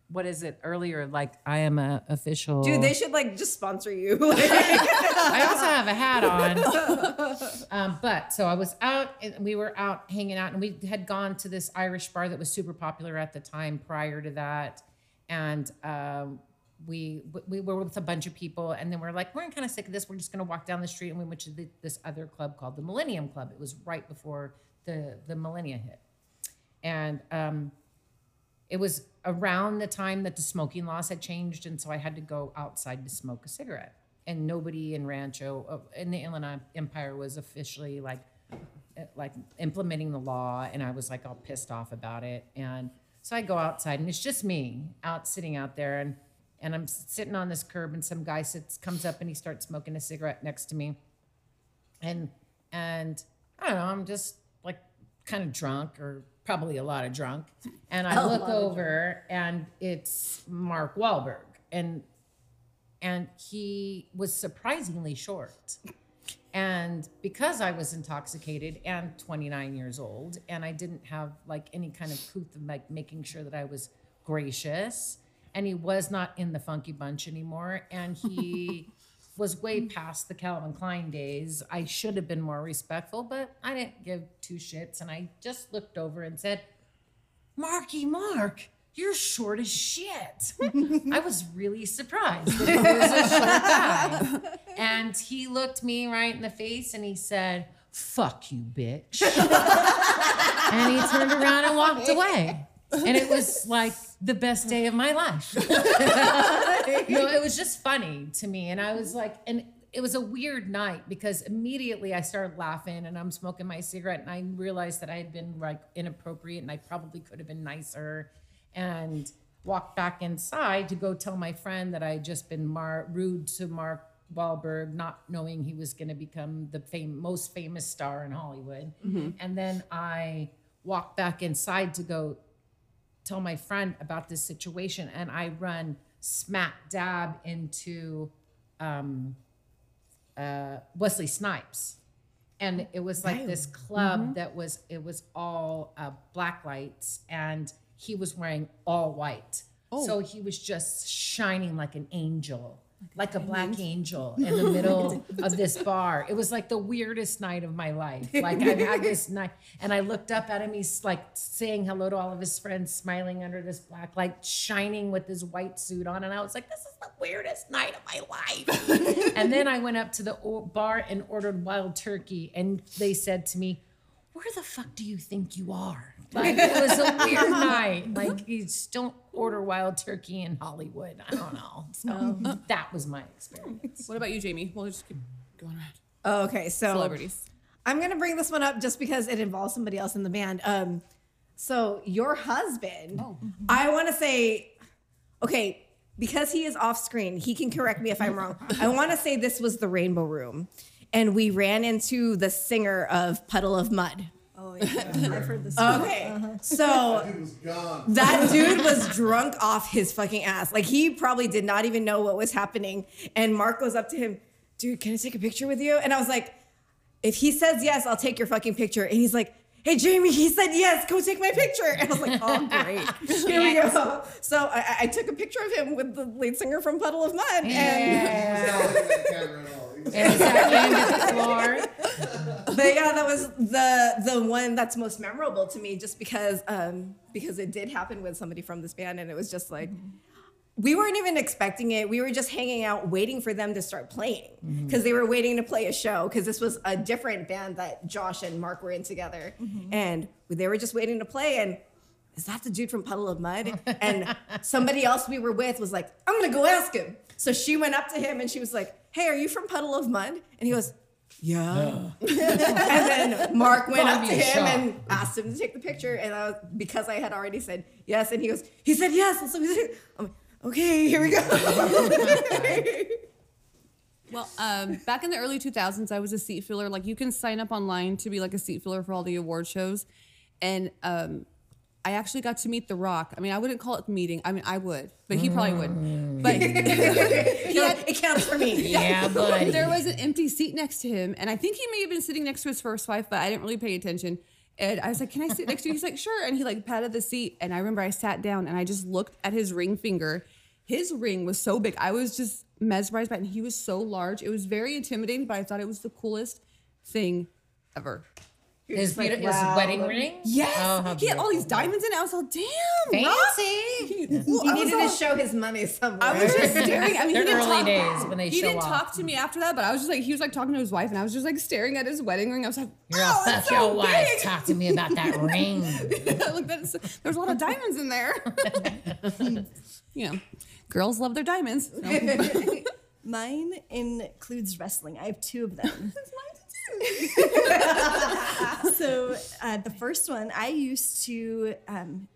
what is it earlier? Like I am a official. Dude, they should like just sponsor you. I also have a hat on. Um, but so I was out and we were out hanging out and we had gone to this Irish bar that was super popular at the time prior to that. And um, we we were with a bunch of people and then we're like, we're kind of sick of this. We're just going to walk down the street and we went to the, this other club called the Millennium Club. It was right before the, the millennia hit. And um, it was around the time that the smoking laws had changed, and so I had to go outside to smoke a cigarette. And nobody in Rancho, uh, in the Inland Empire, was officially like, uh, like implementing the law, and I was like all pissed off about it. And so I go outside, and it's just me out sitting out there, and and I'm sitting on this curb, and some guy sits, comes up, and he starts smoking a cigarette next to me, and and I don't know, I'm just like kind of drunk or probably a lot of drunk. And I look over and it's Mark Wahlberg. And and he was surprisingly short. And because I was intoxicated and 29 years old, and I didn't have like any kind of couth of like making sure that I was gracious, and he was not in the funky bunch anymore, and he was way mm. past the Calvin Klein days. I should have been more respectful, but I didn't give two shits, and I just looked over and said, Marky Mark, you're short as shit. I was really surprised that he was a short guy. And he looked me right in the face and he said, Fuck you, bitch. and he turned around and walked away. And it was like the best day of my life. no, it was just funny to me. And I was like, and it was a weird night because immediately I started laughing and I'm smoking my cigarette and I realized that I had been like inappropriate and I probably could have been nicer and walked back inside to go tell my friend that I had just been mar- rude to Mark Wahlberg, not knowing he was going to become the fam- most famous star in Hollywood. Mm-hmm. And then I walked back inside to go tell my friend about this situation and I run smack dab into um, uh, Wesley Snipes. And it was like this club that was, it was all uh, black lights and he was wearing all white. So he was just shining like an angel, like a black angel in the middle of this bar. It was like the weirdest night of my life. Like I've had this night, and I looked up at him. He's like saying hello to all of his friends, smiling under this black light, shining with his white suit on. And I was like, this is the weirdest night of my life. and then I went up to the bar and ordered wild turkey, and they said to me, where the fuck do you think you are? Like it was a weird night. Like you just don't order wild turkey in Hollywood. I don't know. So that was my experience. What about you, Jamie? We'll just keep going around. Oh, okay, so Celebrities. I'm gonna bring this one up just because it involves somebody else in the band. Um, so your husband, I want to say, okay, because he is off screen, he can correct me if I'm wrong. I want to say this was the Rainbow Room, and we ran into the singer of Puddle of Mudd. Oh yeah, I've heard this. Okay, so uh-huh. Dude was gone. that dude was drunk off his fucking ass. Like he probably did not even know what was happening. And Mark goes up to him, dude, can I take a picture with you? And I was like, if he says yes, I'll take your fucking picture. And he's like, hey Jamie, he said yes, go take my picture. And I was like, oh great, here we go. So I, I- I took a picture of him with the lead singer from Puddle of Mudd, and Yeah. He not looking at the camera at all. He was- And is that aimed at the floor? but yeah, that was the the one that's most memorable to me, just because um, because it did happen with somebody from this band, and it was just like mm-hmm. we weren't even expecting it. We were just hanging out, waiting for them to start playing mm-hmm. because they were waiting to play a show. Because this was a different band that Josh and Mark were in together, mm-hmm. and they were just waiting to play. And is that the dude from Puddle of Mudd? And somebody else we were with was like, I'm gonna go ask him. So she went up to him and she was like, Hey, are you from Puddle of Mudd? And he goes, Yeah. and then Mark went up to him shock. and asked him to take the picture. And I was because I had already said yes, and he goes, he said yes. And so we said, like, okay, here we go. Well, um, back in the early 2000s, I was a seat filler. Like you can sign up online to be like a seat filler for all the award shows, and um, I actually got to meet The Rock. I mean, I wouldn't call it meeting. I mean, I would, but he probably would. Mm. But it counts for me. Yeah, buddy. there was an empty seat next to him, and I think he may have been sitting next to his first wife, but I didn't really pay attention. And I was like, "Can I sit next to you?" He's like, "Sure." And he like patted the seat, and I remember I sat down and I just looked at his ring finger. His ring was so big, I was just mesmerized by it. And he was so large; it was very intimidating, but I thought it was the coolest thing ever. His, like, beautiful, his wedding ring? Yes, Oh, he had all these diamonds in it. I was like, "Damn, Rock!" Fancy. He, He needed to show his money somewhere. I was just staring. I mean, They're he didn't early talk, days when they he didn't off. talk to me after that, but I was just like, he was like talking to his wife, and I was just like staring at his wedding ring. I was like, You're "Wow, all so your wife. big." Talk to me about that ring. like that's, there's a lot of diamonds in there. you know, girls love their diamonds. So. Mine includes wrestling. I have two of them. so uh, the first one, I used to, um,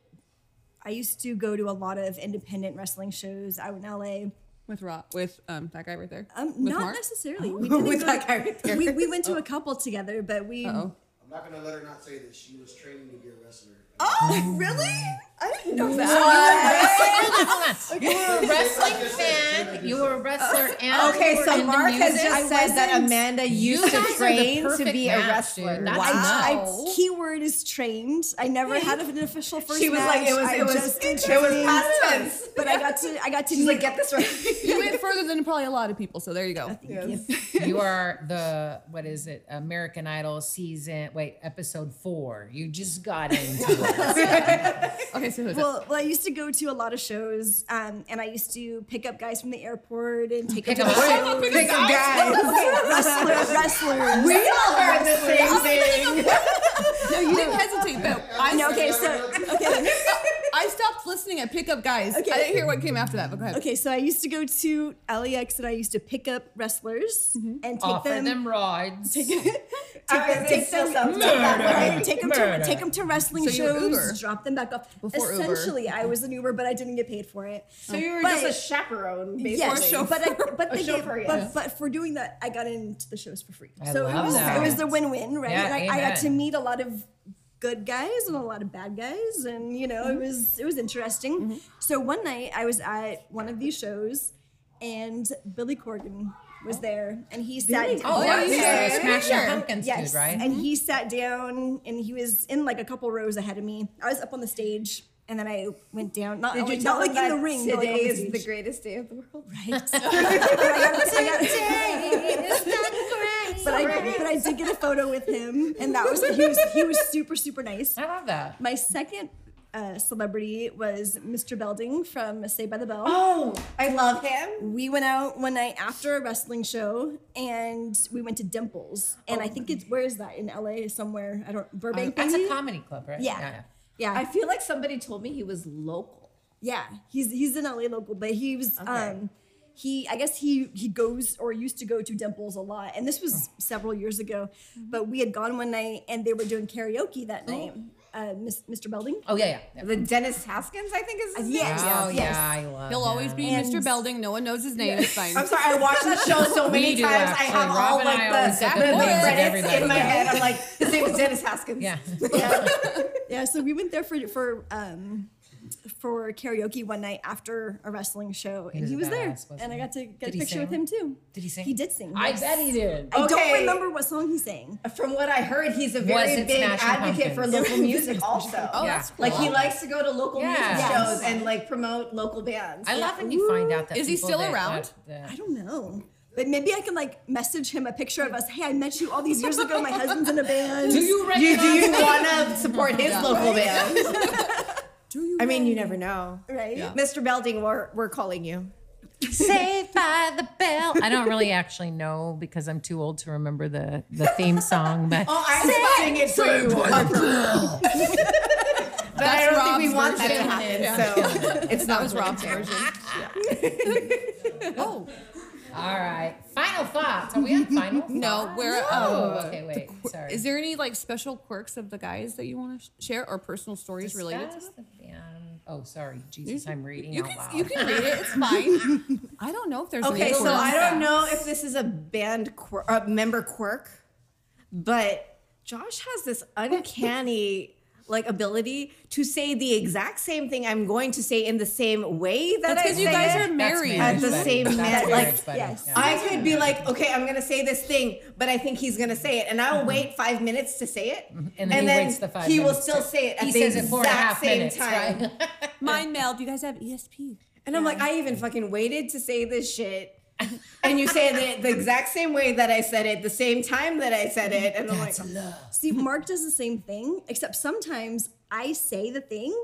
I used to go to a lot of independent wrestling shows out in LA. with Rock, with um that guy right there. Um, with not Mark? necessarily. We didn't With go that guy right there. We, we went to a couple together, but we. Uh-oh. I'm not gonna let her not say this. She was training to be a wrestler. Oh, really? I didn't know that. You were a wrestling fan. You were a wrestler and Okay, you were so into Mark has music. just said that wasn't- Amanda used to guys are the train to perfect be a match, wrestler. dude. That's Wow. I, Wow. I, keyword is trained. I never had an official first She was like, it was, I it was, just did it was training. past tense. But I got to, I got to She's meet like, get this right. You went further than probably a lot of people, so there you go. Uh, you are the what is it? American Idol season. Wait, episode four. You just got into it. Okay, so? Well, well, I used to go to a lot of shows, um, and I used to pick up guys from the airport and take them to the shows. Pick up guys. wrestlers, wrestlers. We all heard the same thing. No, you didn't hesitate, but I know. okay, so okay, stopped listening at Pickup Guys. Okay. I didn't hear what came after that, but go ahead. okay, so I used to go to LAX, and I used to pick up wrestlers mm-hmm. and take Offer them. them rides. take, I them, was take still them, take them, Murder. right, take them to take them to wrestling So shows, Uber. drop them back off. Before Uber. Essentially, I was an Uber, but I didn't get paid for it. So you were But- just a chaperone, basically. Yes, but I, but A they gave, chauffeur, but, yes. but for doing that, I got into the shows for free. I so it was that. it was the win-win, right? Yeah, and I, I got to meet a lot of good guys and a lot of bad guys, and you know, it mm-hmm. was it was interesting. Mm-hmm. So one night I was at one of these shows, and Billy Corgan was there, and he sat. Oh, yeah, yeah, he's yeah. there. Smash Yeah. Your Pumpkins Yes, dude, right? and mm-hmm. he sat down, and he was in like a couple rows ahead of me. I was up on the stage, and then I went down. Not, Did you like, tell not like in the ring, but like today the is the greatest day of the world? Right. but I got, I got, but I, but I did get a photo with him, and that was he was he was super super nice. I love that. My second uh, celebrity was Mr. Belding from Saved by the Bell. Oh, I love him. We went out one night after a wrestling show, and we went to Dimples, and I think it's where is that in LA somewhere? I don't Burbank. That's a comedy club, right? Yeah. Yeah, I feel like somebody told me he was local. Yeah, he's he's an LA local, but he was um he I guess he he goes or used to go to Dimples a lot, and this was several years ago. But we had gone one night and they were doing karaoke that night. Uh, Miss, Mr. Belding. Oh yeah, yeah. yeah. The Dennis Haskins, I think is his Yes. name. Oh yes. yeah, I love. He'll always be And- Mr. Belding. No one knows his name. It's fine. I'm sorry, I watched that show so many do, times. I actually. have Rob all and like I the, always get the, the the credits in my head. I'm like, his name is Dennis Haskins. Yeah. Yeah, so we went there for for um for karaoke one night after a wrestling show, and was he was there, badass, wasn't and I got to get Did a picture with him too. Did he sing? He did sing. I bet he did. I Okay. don't remember what song he sang. From what I heard, he's a very big Smashing advocate for local music also. Oh, Yeah. that's cool. Like he likes to go to local music Yeah. shows and like promote local bands. I love when you find out that. Is he still that- around? that- I don't know. But maybe I can like message him a picture of us. Hey, I met you all these years ago. My husband's in a band. do you Do you, do you want to support his local band? Do you I mean, you never know. right? Mr. Belding, we're, we're calling you. Saved by the Bell. I don't really actually know because I'm too old to remember the the theme song, but Oh, I can sing it for you. but I don't think we Rob's want that to version. happen. So it's That not was Rob's version. oh all right. Final thoughts. Are we on final? no, we're Oh, uh, okay. Wait. Sorry. Is there any like special quirks of the guys that you want to share or personal stories related to them? The band. Oh, sorry, Jesus, I'm reading You out can loud. you can read it. It's fine. I don't know if there's Okay, so. I don't know if this is a band quir- uh, member quirk, but Josh has this uncanny like ability to say the exact same thing I'm going to say in the same way that That's I because you guys it. are married. At the buddy. same That's minute, marriage like, buddy. yes. Yeah. I could be like, okay, I'm gonna say this thing, but I think he's gonna say it, and I'll mm-hmm. wait five minutes to say it, mm-hmm. And then he waits the five he will still to- say it at he the says it four exact same minutes, time. right? Mind meld. Do you guys have ESP. And I'm like, I even fucking waited to say this shit. And you say it the, the exact same way that I said it, the same time that I said it. And I'm like, See, Mark does the same thing, except sometimes I say the thing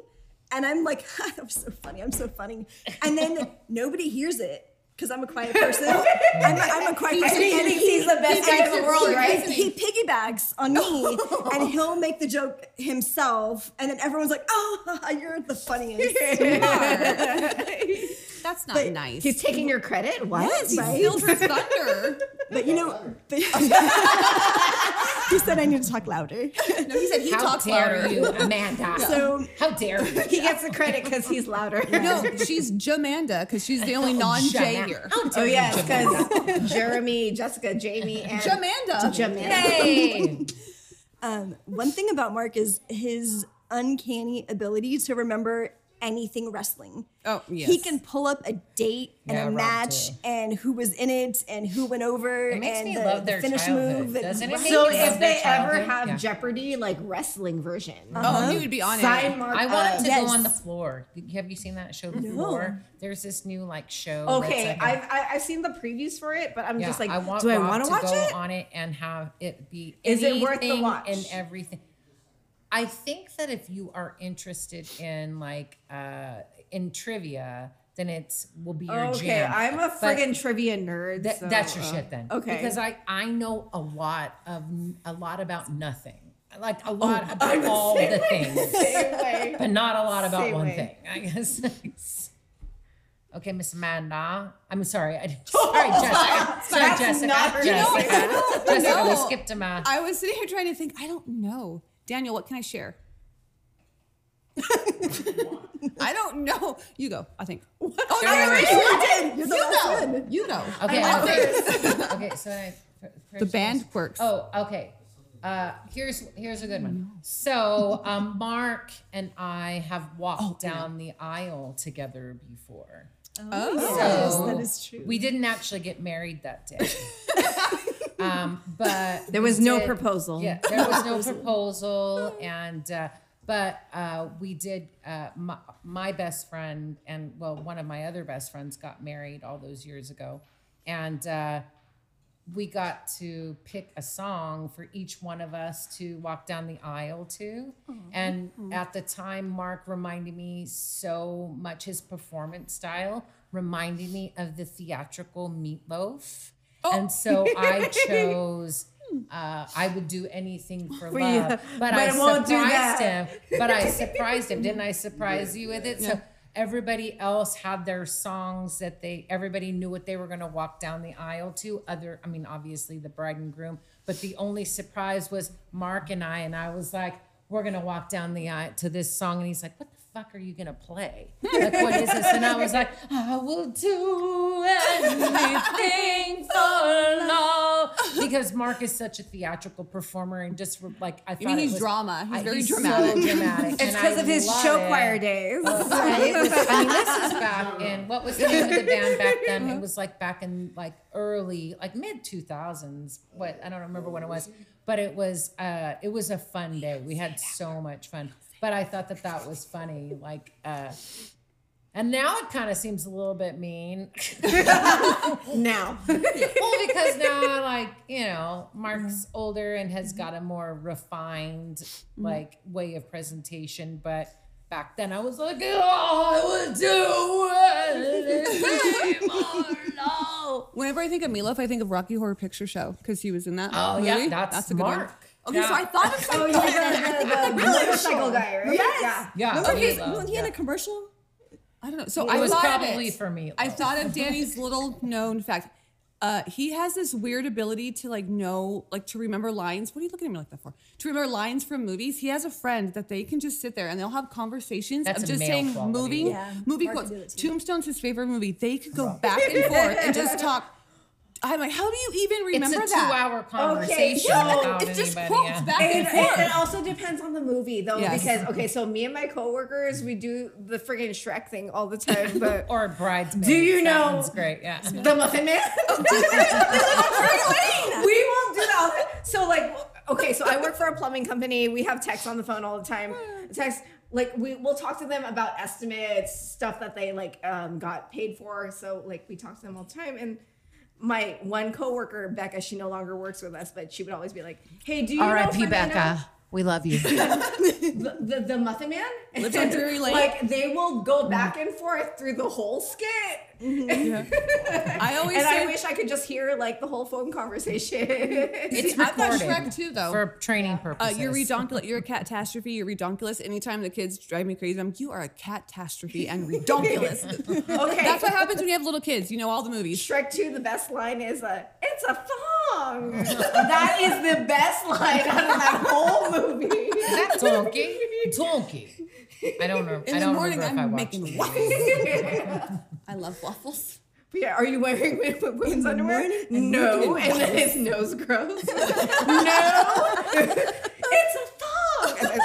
and I'm like, I'm so funny, I'm so funny. And then nobody hears it because I'm a quiet person. I'm, a, I'm a quiet person. he and thinks he's the best guy in the world, right? He piggybacks on me and he'll make the joke himself. And then everyone's like, oh, you're the funniest. That's not But nice. he's taking your credit? What? Yes, he right? steals his thunder. But you know, but, he said I need to talk louder. No, he said he How talks dare louder. you, Amanda? So How dare you? He gets the credit because he's louder. No, she's Jamanda because she's the only non-J here. How Oh you, yes, because Jeremy, Jessica, Jamie, and Jamanda. Jamanda. Hey. Um, one thing about Mark is his uncanny ability to remember anything wrestling. Oh, yes. He can pull up a date and Yeah, a match and who was in it and who went over It makes and me the, love the finish childhood, move. and- doesn't? So Make you love if they ever have Yeah. Jeopardy like wrestling version, uh-huh. Oh, he would be on sign it. Mark. I want him to yes. go on the floor. Have you seen that show before? There's this new like show. Okay, that's like a- I've I- I've seen the previews for it, but I'm yeah, just like, I want do I want to watch go it? on it and have it be Is it worth the watch? and everything. I think that if you are interested in like uh in trivia, then it's will be your jam. Okay, jam. I'm a But friggin' trivia nerd. that- so, that's your uh, shit then. Okay, because I I know a lot of a lot about nothing. Like a Oh, lot about all the things. But not a lot about Same one way. thing, I guess. okay, Miss Amanda. I'm sorry. I, sorry, Jessica. Sorry, Jessica. not her Jessica. name. Jessica, we skipped a Uh, I was sitting here trying to think. I don't know. Daniel, what can I share? I don't know. You go. I think. Oh, no, Sorry. you're right. You did. You're the You last know. one. You know. okay, I okay. okay, so I, The band quirks. Oh, okay. Uh, here's here's a good one. So um, Mark and I have walked down the aisle together before. Oh. Yes, So, that is true. We didn't actually get married that day. Um, but There was no did- proposal. Yeah, there was no proposal, and uh, but uh, we did. Uh, my, my best friend and well, one of my other best friends got married all those years ago, and uh, we got to pick a song for each one of us to walk down the aisle to. And at the time, Mark reminded me so much his performance style reminded me of the theatrical meatloaf. And so I chose uh, I would do anything for, For love. you. But, But I I won't do surprised that. him. But I surprised him. Didn't I surprise you with it? So everybody else had their songs that they everybody knew what they were going to walk down the aisle to other i mean obviously the bride and groom but the only surprise was mark and i and i was like we're going to walk down the aisle to this song and he's like what the fuck are you going to play like what is this and i was like i will do anything for love because mark is such a theatrical performer and just like i thought mean he's was- drama. He's I- very so dramatic. dramatic It's because of his love show it. choir days. And it was- I mean, this is back in what was the name of the band back then? It was like back in like early, like mid two thousands. What I don't remember when it was, but it was uh, it was a fun day. We had so much fun. But I thought that that was funny. Like, uh, and now it kind of seems a little bit mean. now. well, because now, like, you know, Mark's mm-hmm. older and has mm-hmm. got a more refined, mm-hmm. like, way of presentation. But back then, I was like, oh, I would do it. Whenever I think of Meatloaf, I think of Rocky Horror Picture Show because he was in that. Oh, movie. yeah, that's, a good one. Mark. Okay, so I thought of something. Oh, something. yeah, the, the, the motorcycle guy, right? Yes. Yeah. Yeah, Remember his, Meatloaf, when he had yeah. a commercial? I don't know. So It I was probably it. for me. I thought of Danny's little known fact. Uh, he has this weird ability to like know, like to remember lines. What are you looking at me like that for? To remember lines from movies. He has a friend that they can just sit there and they'll have conversations That's of just saying quality. movie, Yeah, movie Mark quotes. can do it too. Tombstone's his favorite movie. They could go back and forth and just talk. I'm like, how do you even remember it's a that? two-hour conversation so without it's just anybody. quotes yeah. back It, and forth. it also depends on the movie though, Yes. because okay, so me and my coworkers, we do the friggin' Shrek thing all the time, but Or bridesmaids. Do you know- one's great. Yeah. the Muffin Man. we won't do that. So like, okay, so I work for a plumbing company. We have texts on the phone all the time. Techs, like, we will talk to them about estimates, stuff that they like um, got paid for. So like, we talk to them all the time. And my one coworker, Becca, she no longer works with us, but she would always be like, "Hey, do you know R.I.P. Becca. We love you. the, the, the Muffin Man Lives on Drury Lane. Like they will go back and forth through the whole skit. I always And say I wish I could just hear like the whole phone conversation. It's I've got Shrek too, though. for training Uh, purposes. you're redonkulous. You're a catastrophe. You're redonkulous. Anytime the kids drive me crazy, I'm like, you are a catastrophe and redonkulous. okay. That's what happens when you have little kids. You know all the movies. Shrek 2, the best line is a it's a thong. that is the best line out of that whole movie. Is that donkey? donkey. I don't know. In I the don't morning, remember I I'm watched making waffles. I love waffles. But yeah, are you wearing women's underwear? morning No, and then his nose grows. no, it's a thong.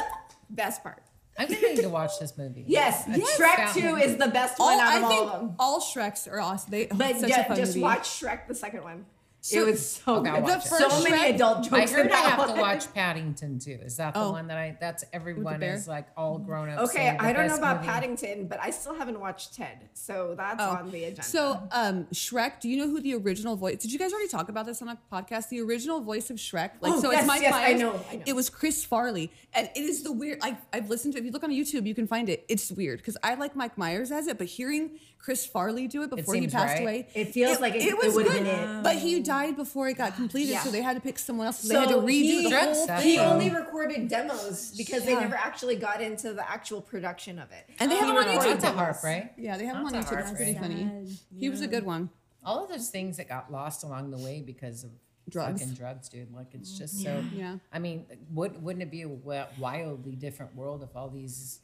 Best part. I'm gonna need to watch this movie. Yes, It's Shrek got 2 me. is the best All one out I of all think of them. all Shreks are awesome. They, But it's such ju- a fun just movie. watch Shrek the second one. So- it was so Okay, good. watch it. so first many adult jokes. I heard in I that have to watch Paddington too. Is that the Oh. one that I? That's everyone is like all grown up. Okay, I don't know about movie. Paddington, but I still haven't watched Ted, so that's on the agenda. Oh. So, um, Shrek. Do you know who the original voice? Did you guys already talk about this on a podcast? The original voice of Shrek. Like, Oh, so yes, it's Mike yes, I know, I know. It was Chris Farley, and it is the weird. I, I've listened to. If you look on YouTube, you can find it. It's weird because I like Mike Myers as it, but hearing Chris Farley do it before he passed right. away, It feels like it- it was would've good, been it. But he died before it got completed, Yeah. so they had to pick someone else. So they had to redo he- the Shrek whole stuff, thing. he only recorded demos because they never actually got into the actual production of it. And they have He him on recorded YouTube. That's a harp, right? Yeah, they have him on That's a YouTube. hard It's pretty thing. funny. He was a good one. All of those things that got lost along the way because of Drugs. fucking drugs, dude. Like it's mm-hmm. just so. Yeah. I mean, would wouldn't it be a wildly different world if all these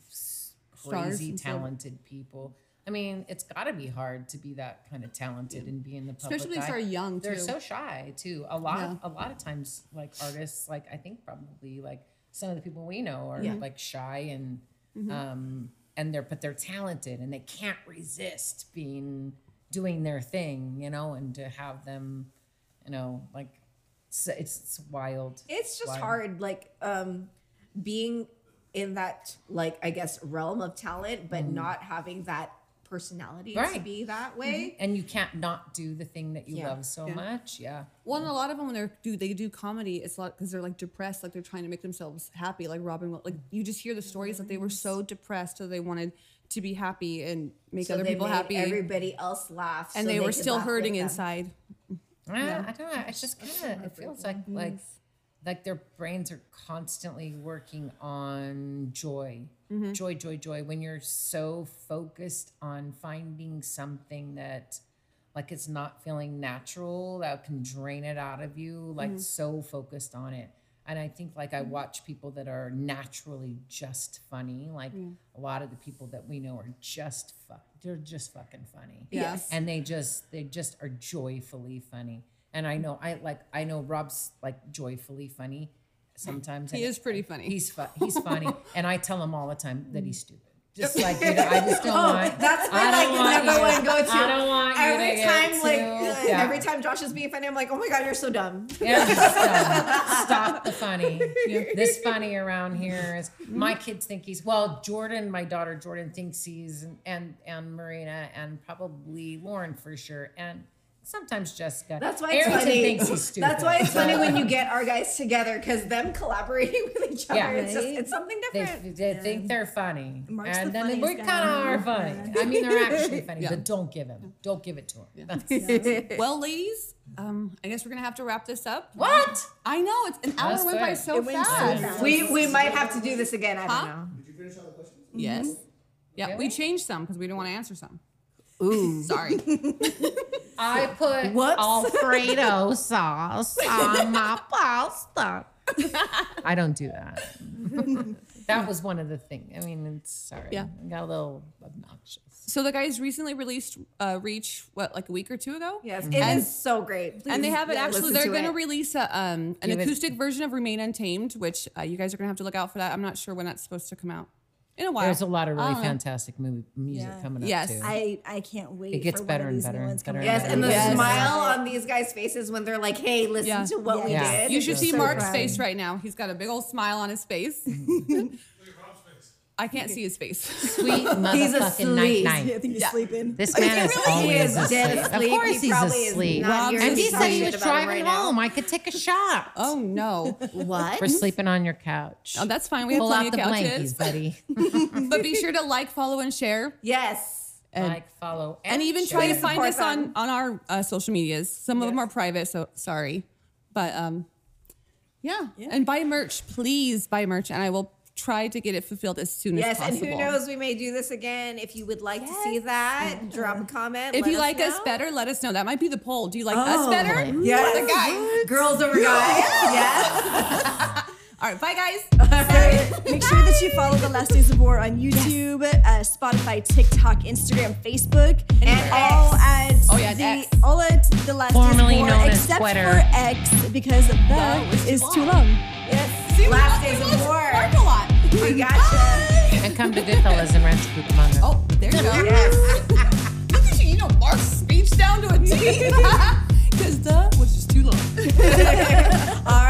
crazy talented people? I mean, it's got to be hard to be that kind of talented and be in the public Especially if eye. they're young, They're so shy too. A lot, Yeah. a lot of times, like artists, like I think probably like some of the people we know are Yeah. like shy and Mm-hmm. um and they're but they're talented and they can't resist being doing their thing, you know, and to have them, you know, like it's it's, wild. It's just Wild. hard, like um, being in that like I guess realm of talent, but not having that personality to be that mm-hmm. way. and you can't not do the thing that you Yeah. love so much. Yeah. Well, and a lot of them when they do they do comedy, it's a lot because they're like depressed, like they're trying to make themselves happy. Like Robin, Will- like you just hear the stories that they were so depressed, so they wanted to be happy and make So other they people made happy, everybody else laugh, and so they were still hurting inside. Yeah. I don't know. It's just kind of it feels like like like their brains are constantly working on joy, mm-hmm. joy, joy, joy. When you're so focused on finding something that like it's not feeling natural, that can drain it out of you. Like mm-hmm. so focused on it. And I think like I mm-hmm. watch people that are naturally just funny. Like a lot of the people that we know are just fuck. They're just fucking funny Yes. and they just they just are joyfully funny and i know i like i know rob's like joyfully funny sometimes He is pretty funny. he's fu- he's funny and i tell him all the time that he's stupid just like you know, i just don't oh, want Oh, That's my I like want number you- one go to. i don't want you every to time, like too- yeah. every time Josh is being funny, I'm like, oh my god, you're so dumb. Yeah, stop, stop the funny. This funny around here is my kids think he's well. Jordan, my daughter Jordan thinks he's and and Marina and probably Lauren for sure and sometimes Jessica. That's why it's Arrington funny. thinks he's stupid. That's why it's funny when you get our guys together because them collaborating with each other, Yeah. it's just it's something They, different. they think they're funny, Mark's and the then we funniest kind of guy. are funny. I mean, they're actually funny, Yeah. but don't give him, don't give it to him. well, ladies, um, I guess we're gonna have to wrap this up. What? I know it's an hour That's went by so It went so fast. fast. we we might have to do this again. I Huh? don't know. Did you finish all the questions? Yes. Yeah, we changed some because we didn't want to answer some. Ooh, sorry. I put Whoops. Alfredo sauce on my pasta. I don't do that. that was one of the things. I mean, it's sorry. Yeah. I got a little obnoxious. so the guys recently released uh, Reach what like a week or two ago. Yes, it And- is so great. and they have it yeah, actually. They're to going to release a, um, an Give it- acoustic version of Remain Untamed, which uh, you guys are going to have to look out for that. I'm not sure when that's supposed to come out. In a while. There's a lot of really don't fantastic movie music Yeah. coming up Yes. too. I, I can't wait. It gets for better one of and these new better and ones better coming and Yes, out. and the Yes. smile on these guys' faces when they're like, "Hey, listen Yeah. to what we Yeah. did." You should It's see so Mark's proud. face right now. He's got a big old smile on his face. I can't see his face. Sweet He's motherfucking night asleep. night. I think he's Yeah. sleeping. This man is He always is asleep. dead asleep. Of course He he's probably is asleep. not Rob, here and to And he tell said he shit was about him driving right now. home. I could take a shot oh no. What? for sleeping on your couch. Oh, that's fine. We have Pull plenty out of the couches. blankies, buddy. but be sure to like, follow, and share. Yes. And, like, follow, and even try to Please find support us on, them. on our uh, social medias. Some of them Yes. are private, so sorry. But um, yeah. And buy merch. Please buy merch. And I will try to get it fulfilled as soon Yes, as possible. Yes, and who knows? We may do this again. If you would like to see that, drop a comment. If you like us better, let us know. That might be the poll. Do you like us Oh, better? Yes. Or the guys? Girls over guys. yes. All right, bye guys. Right. Make sure that you follow The Last Days of War on YouTube, yes. uh, Spotify, TikTok, Instagram, Facebook, and, and all at oh, yeah, the X. all at The Last Formerly Days of War, except for X because that no, is too long. Yes, too Last long. Days of War. Work a lot. We gotcha. Bye. And come to Goodfellas and Rancho Cucamonga. Oh, there you go. Yes. Look at you, you know Mark's speech down to a T. Because the was just too long. all right.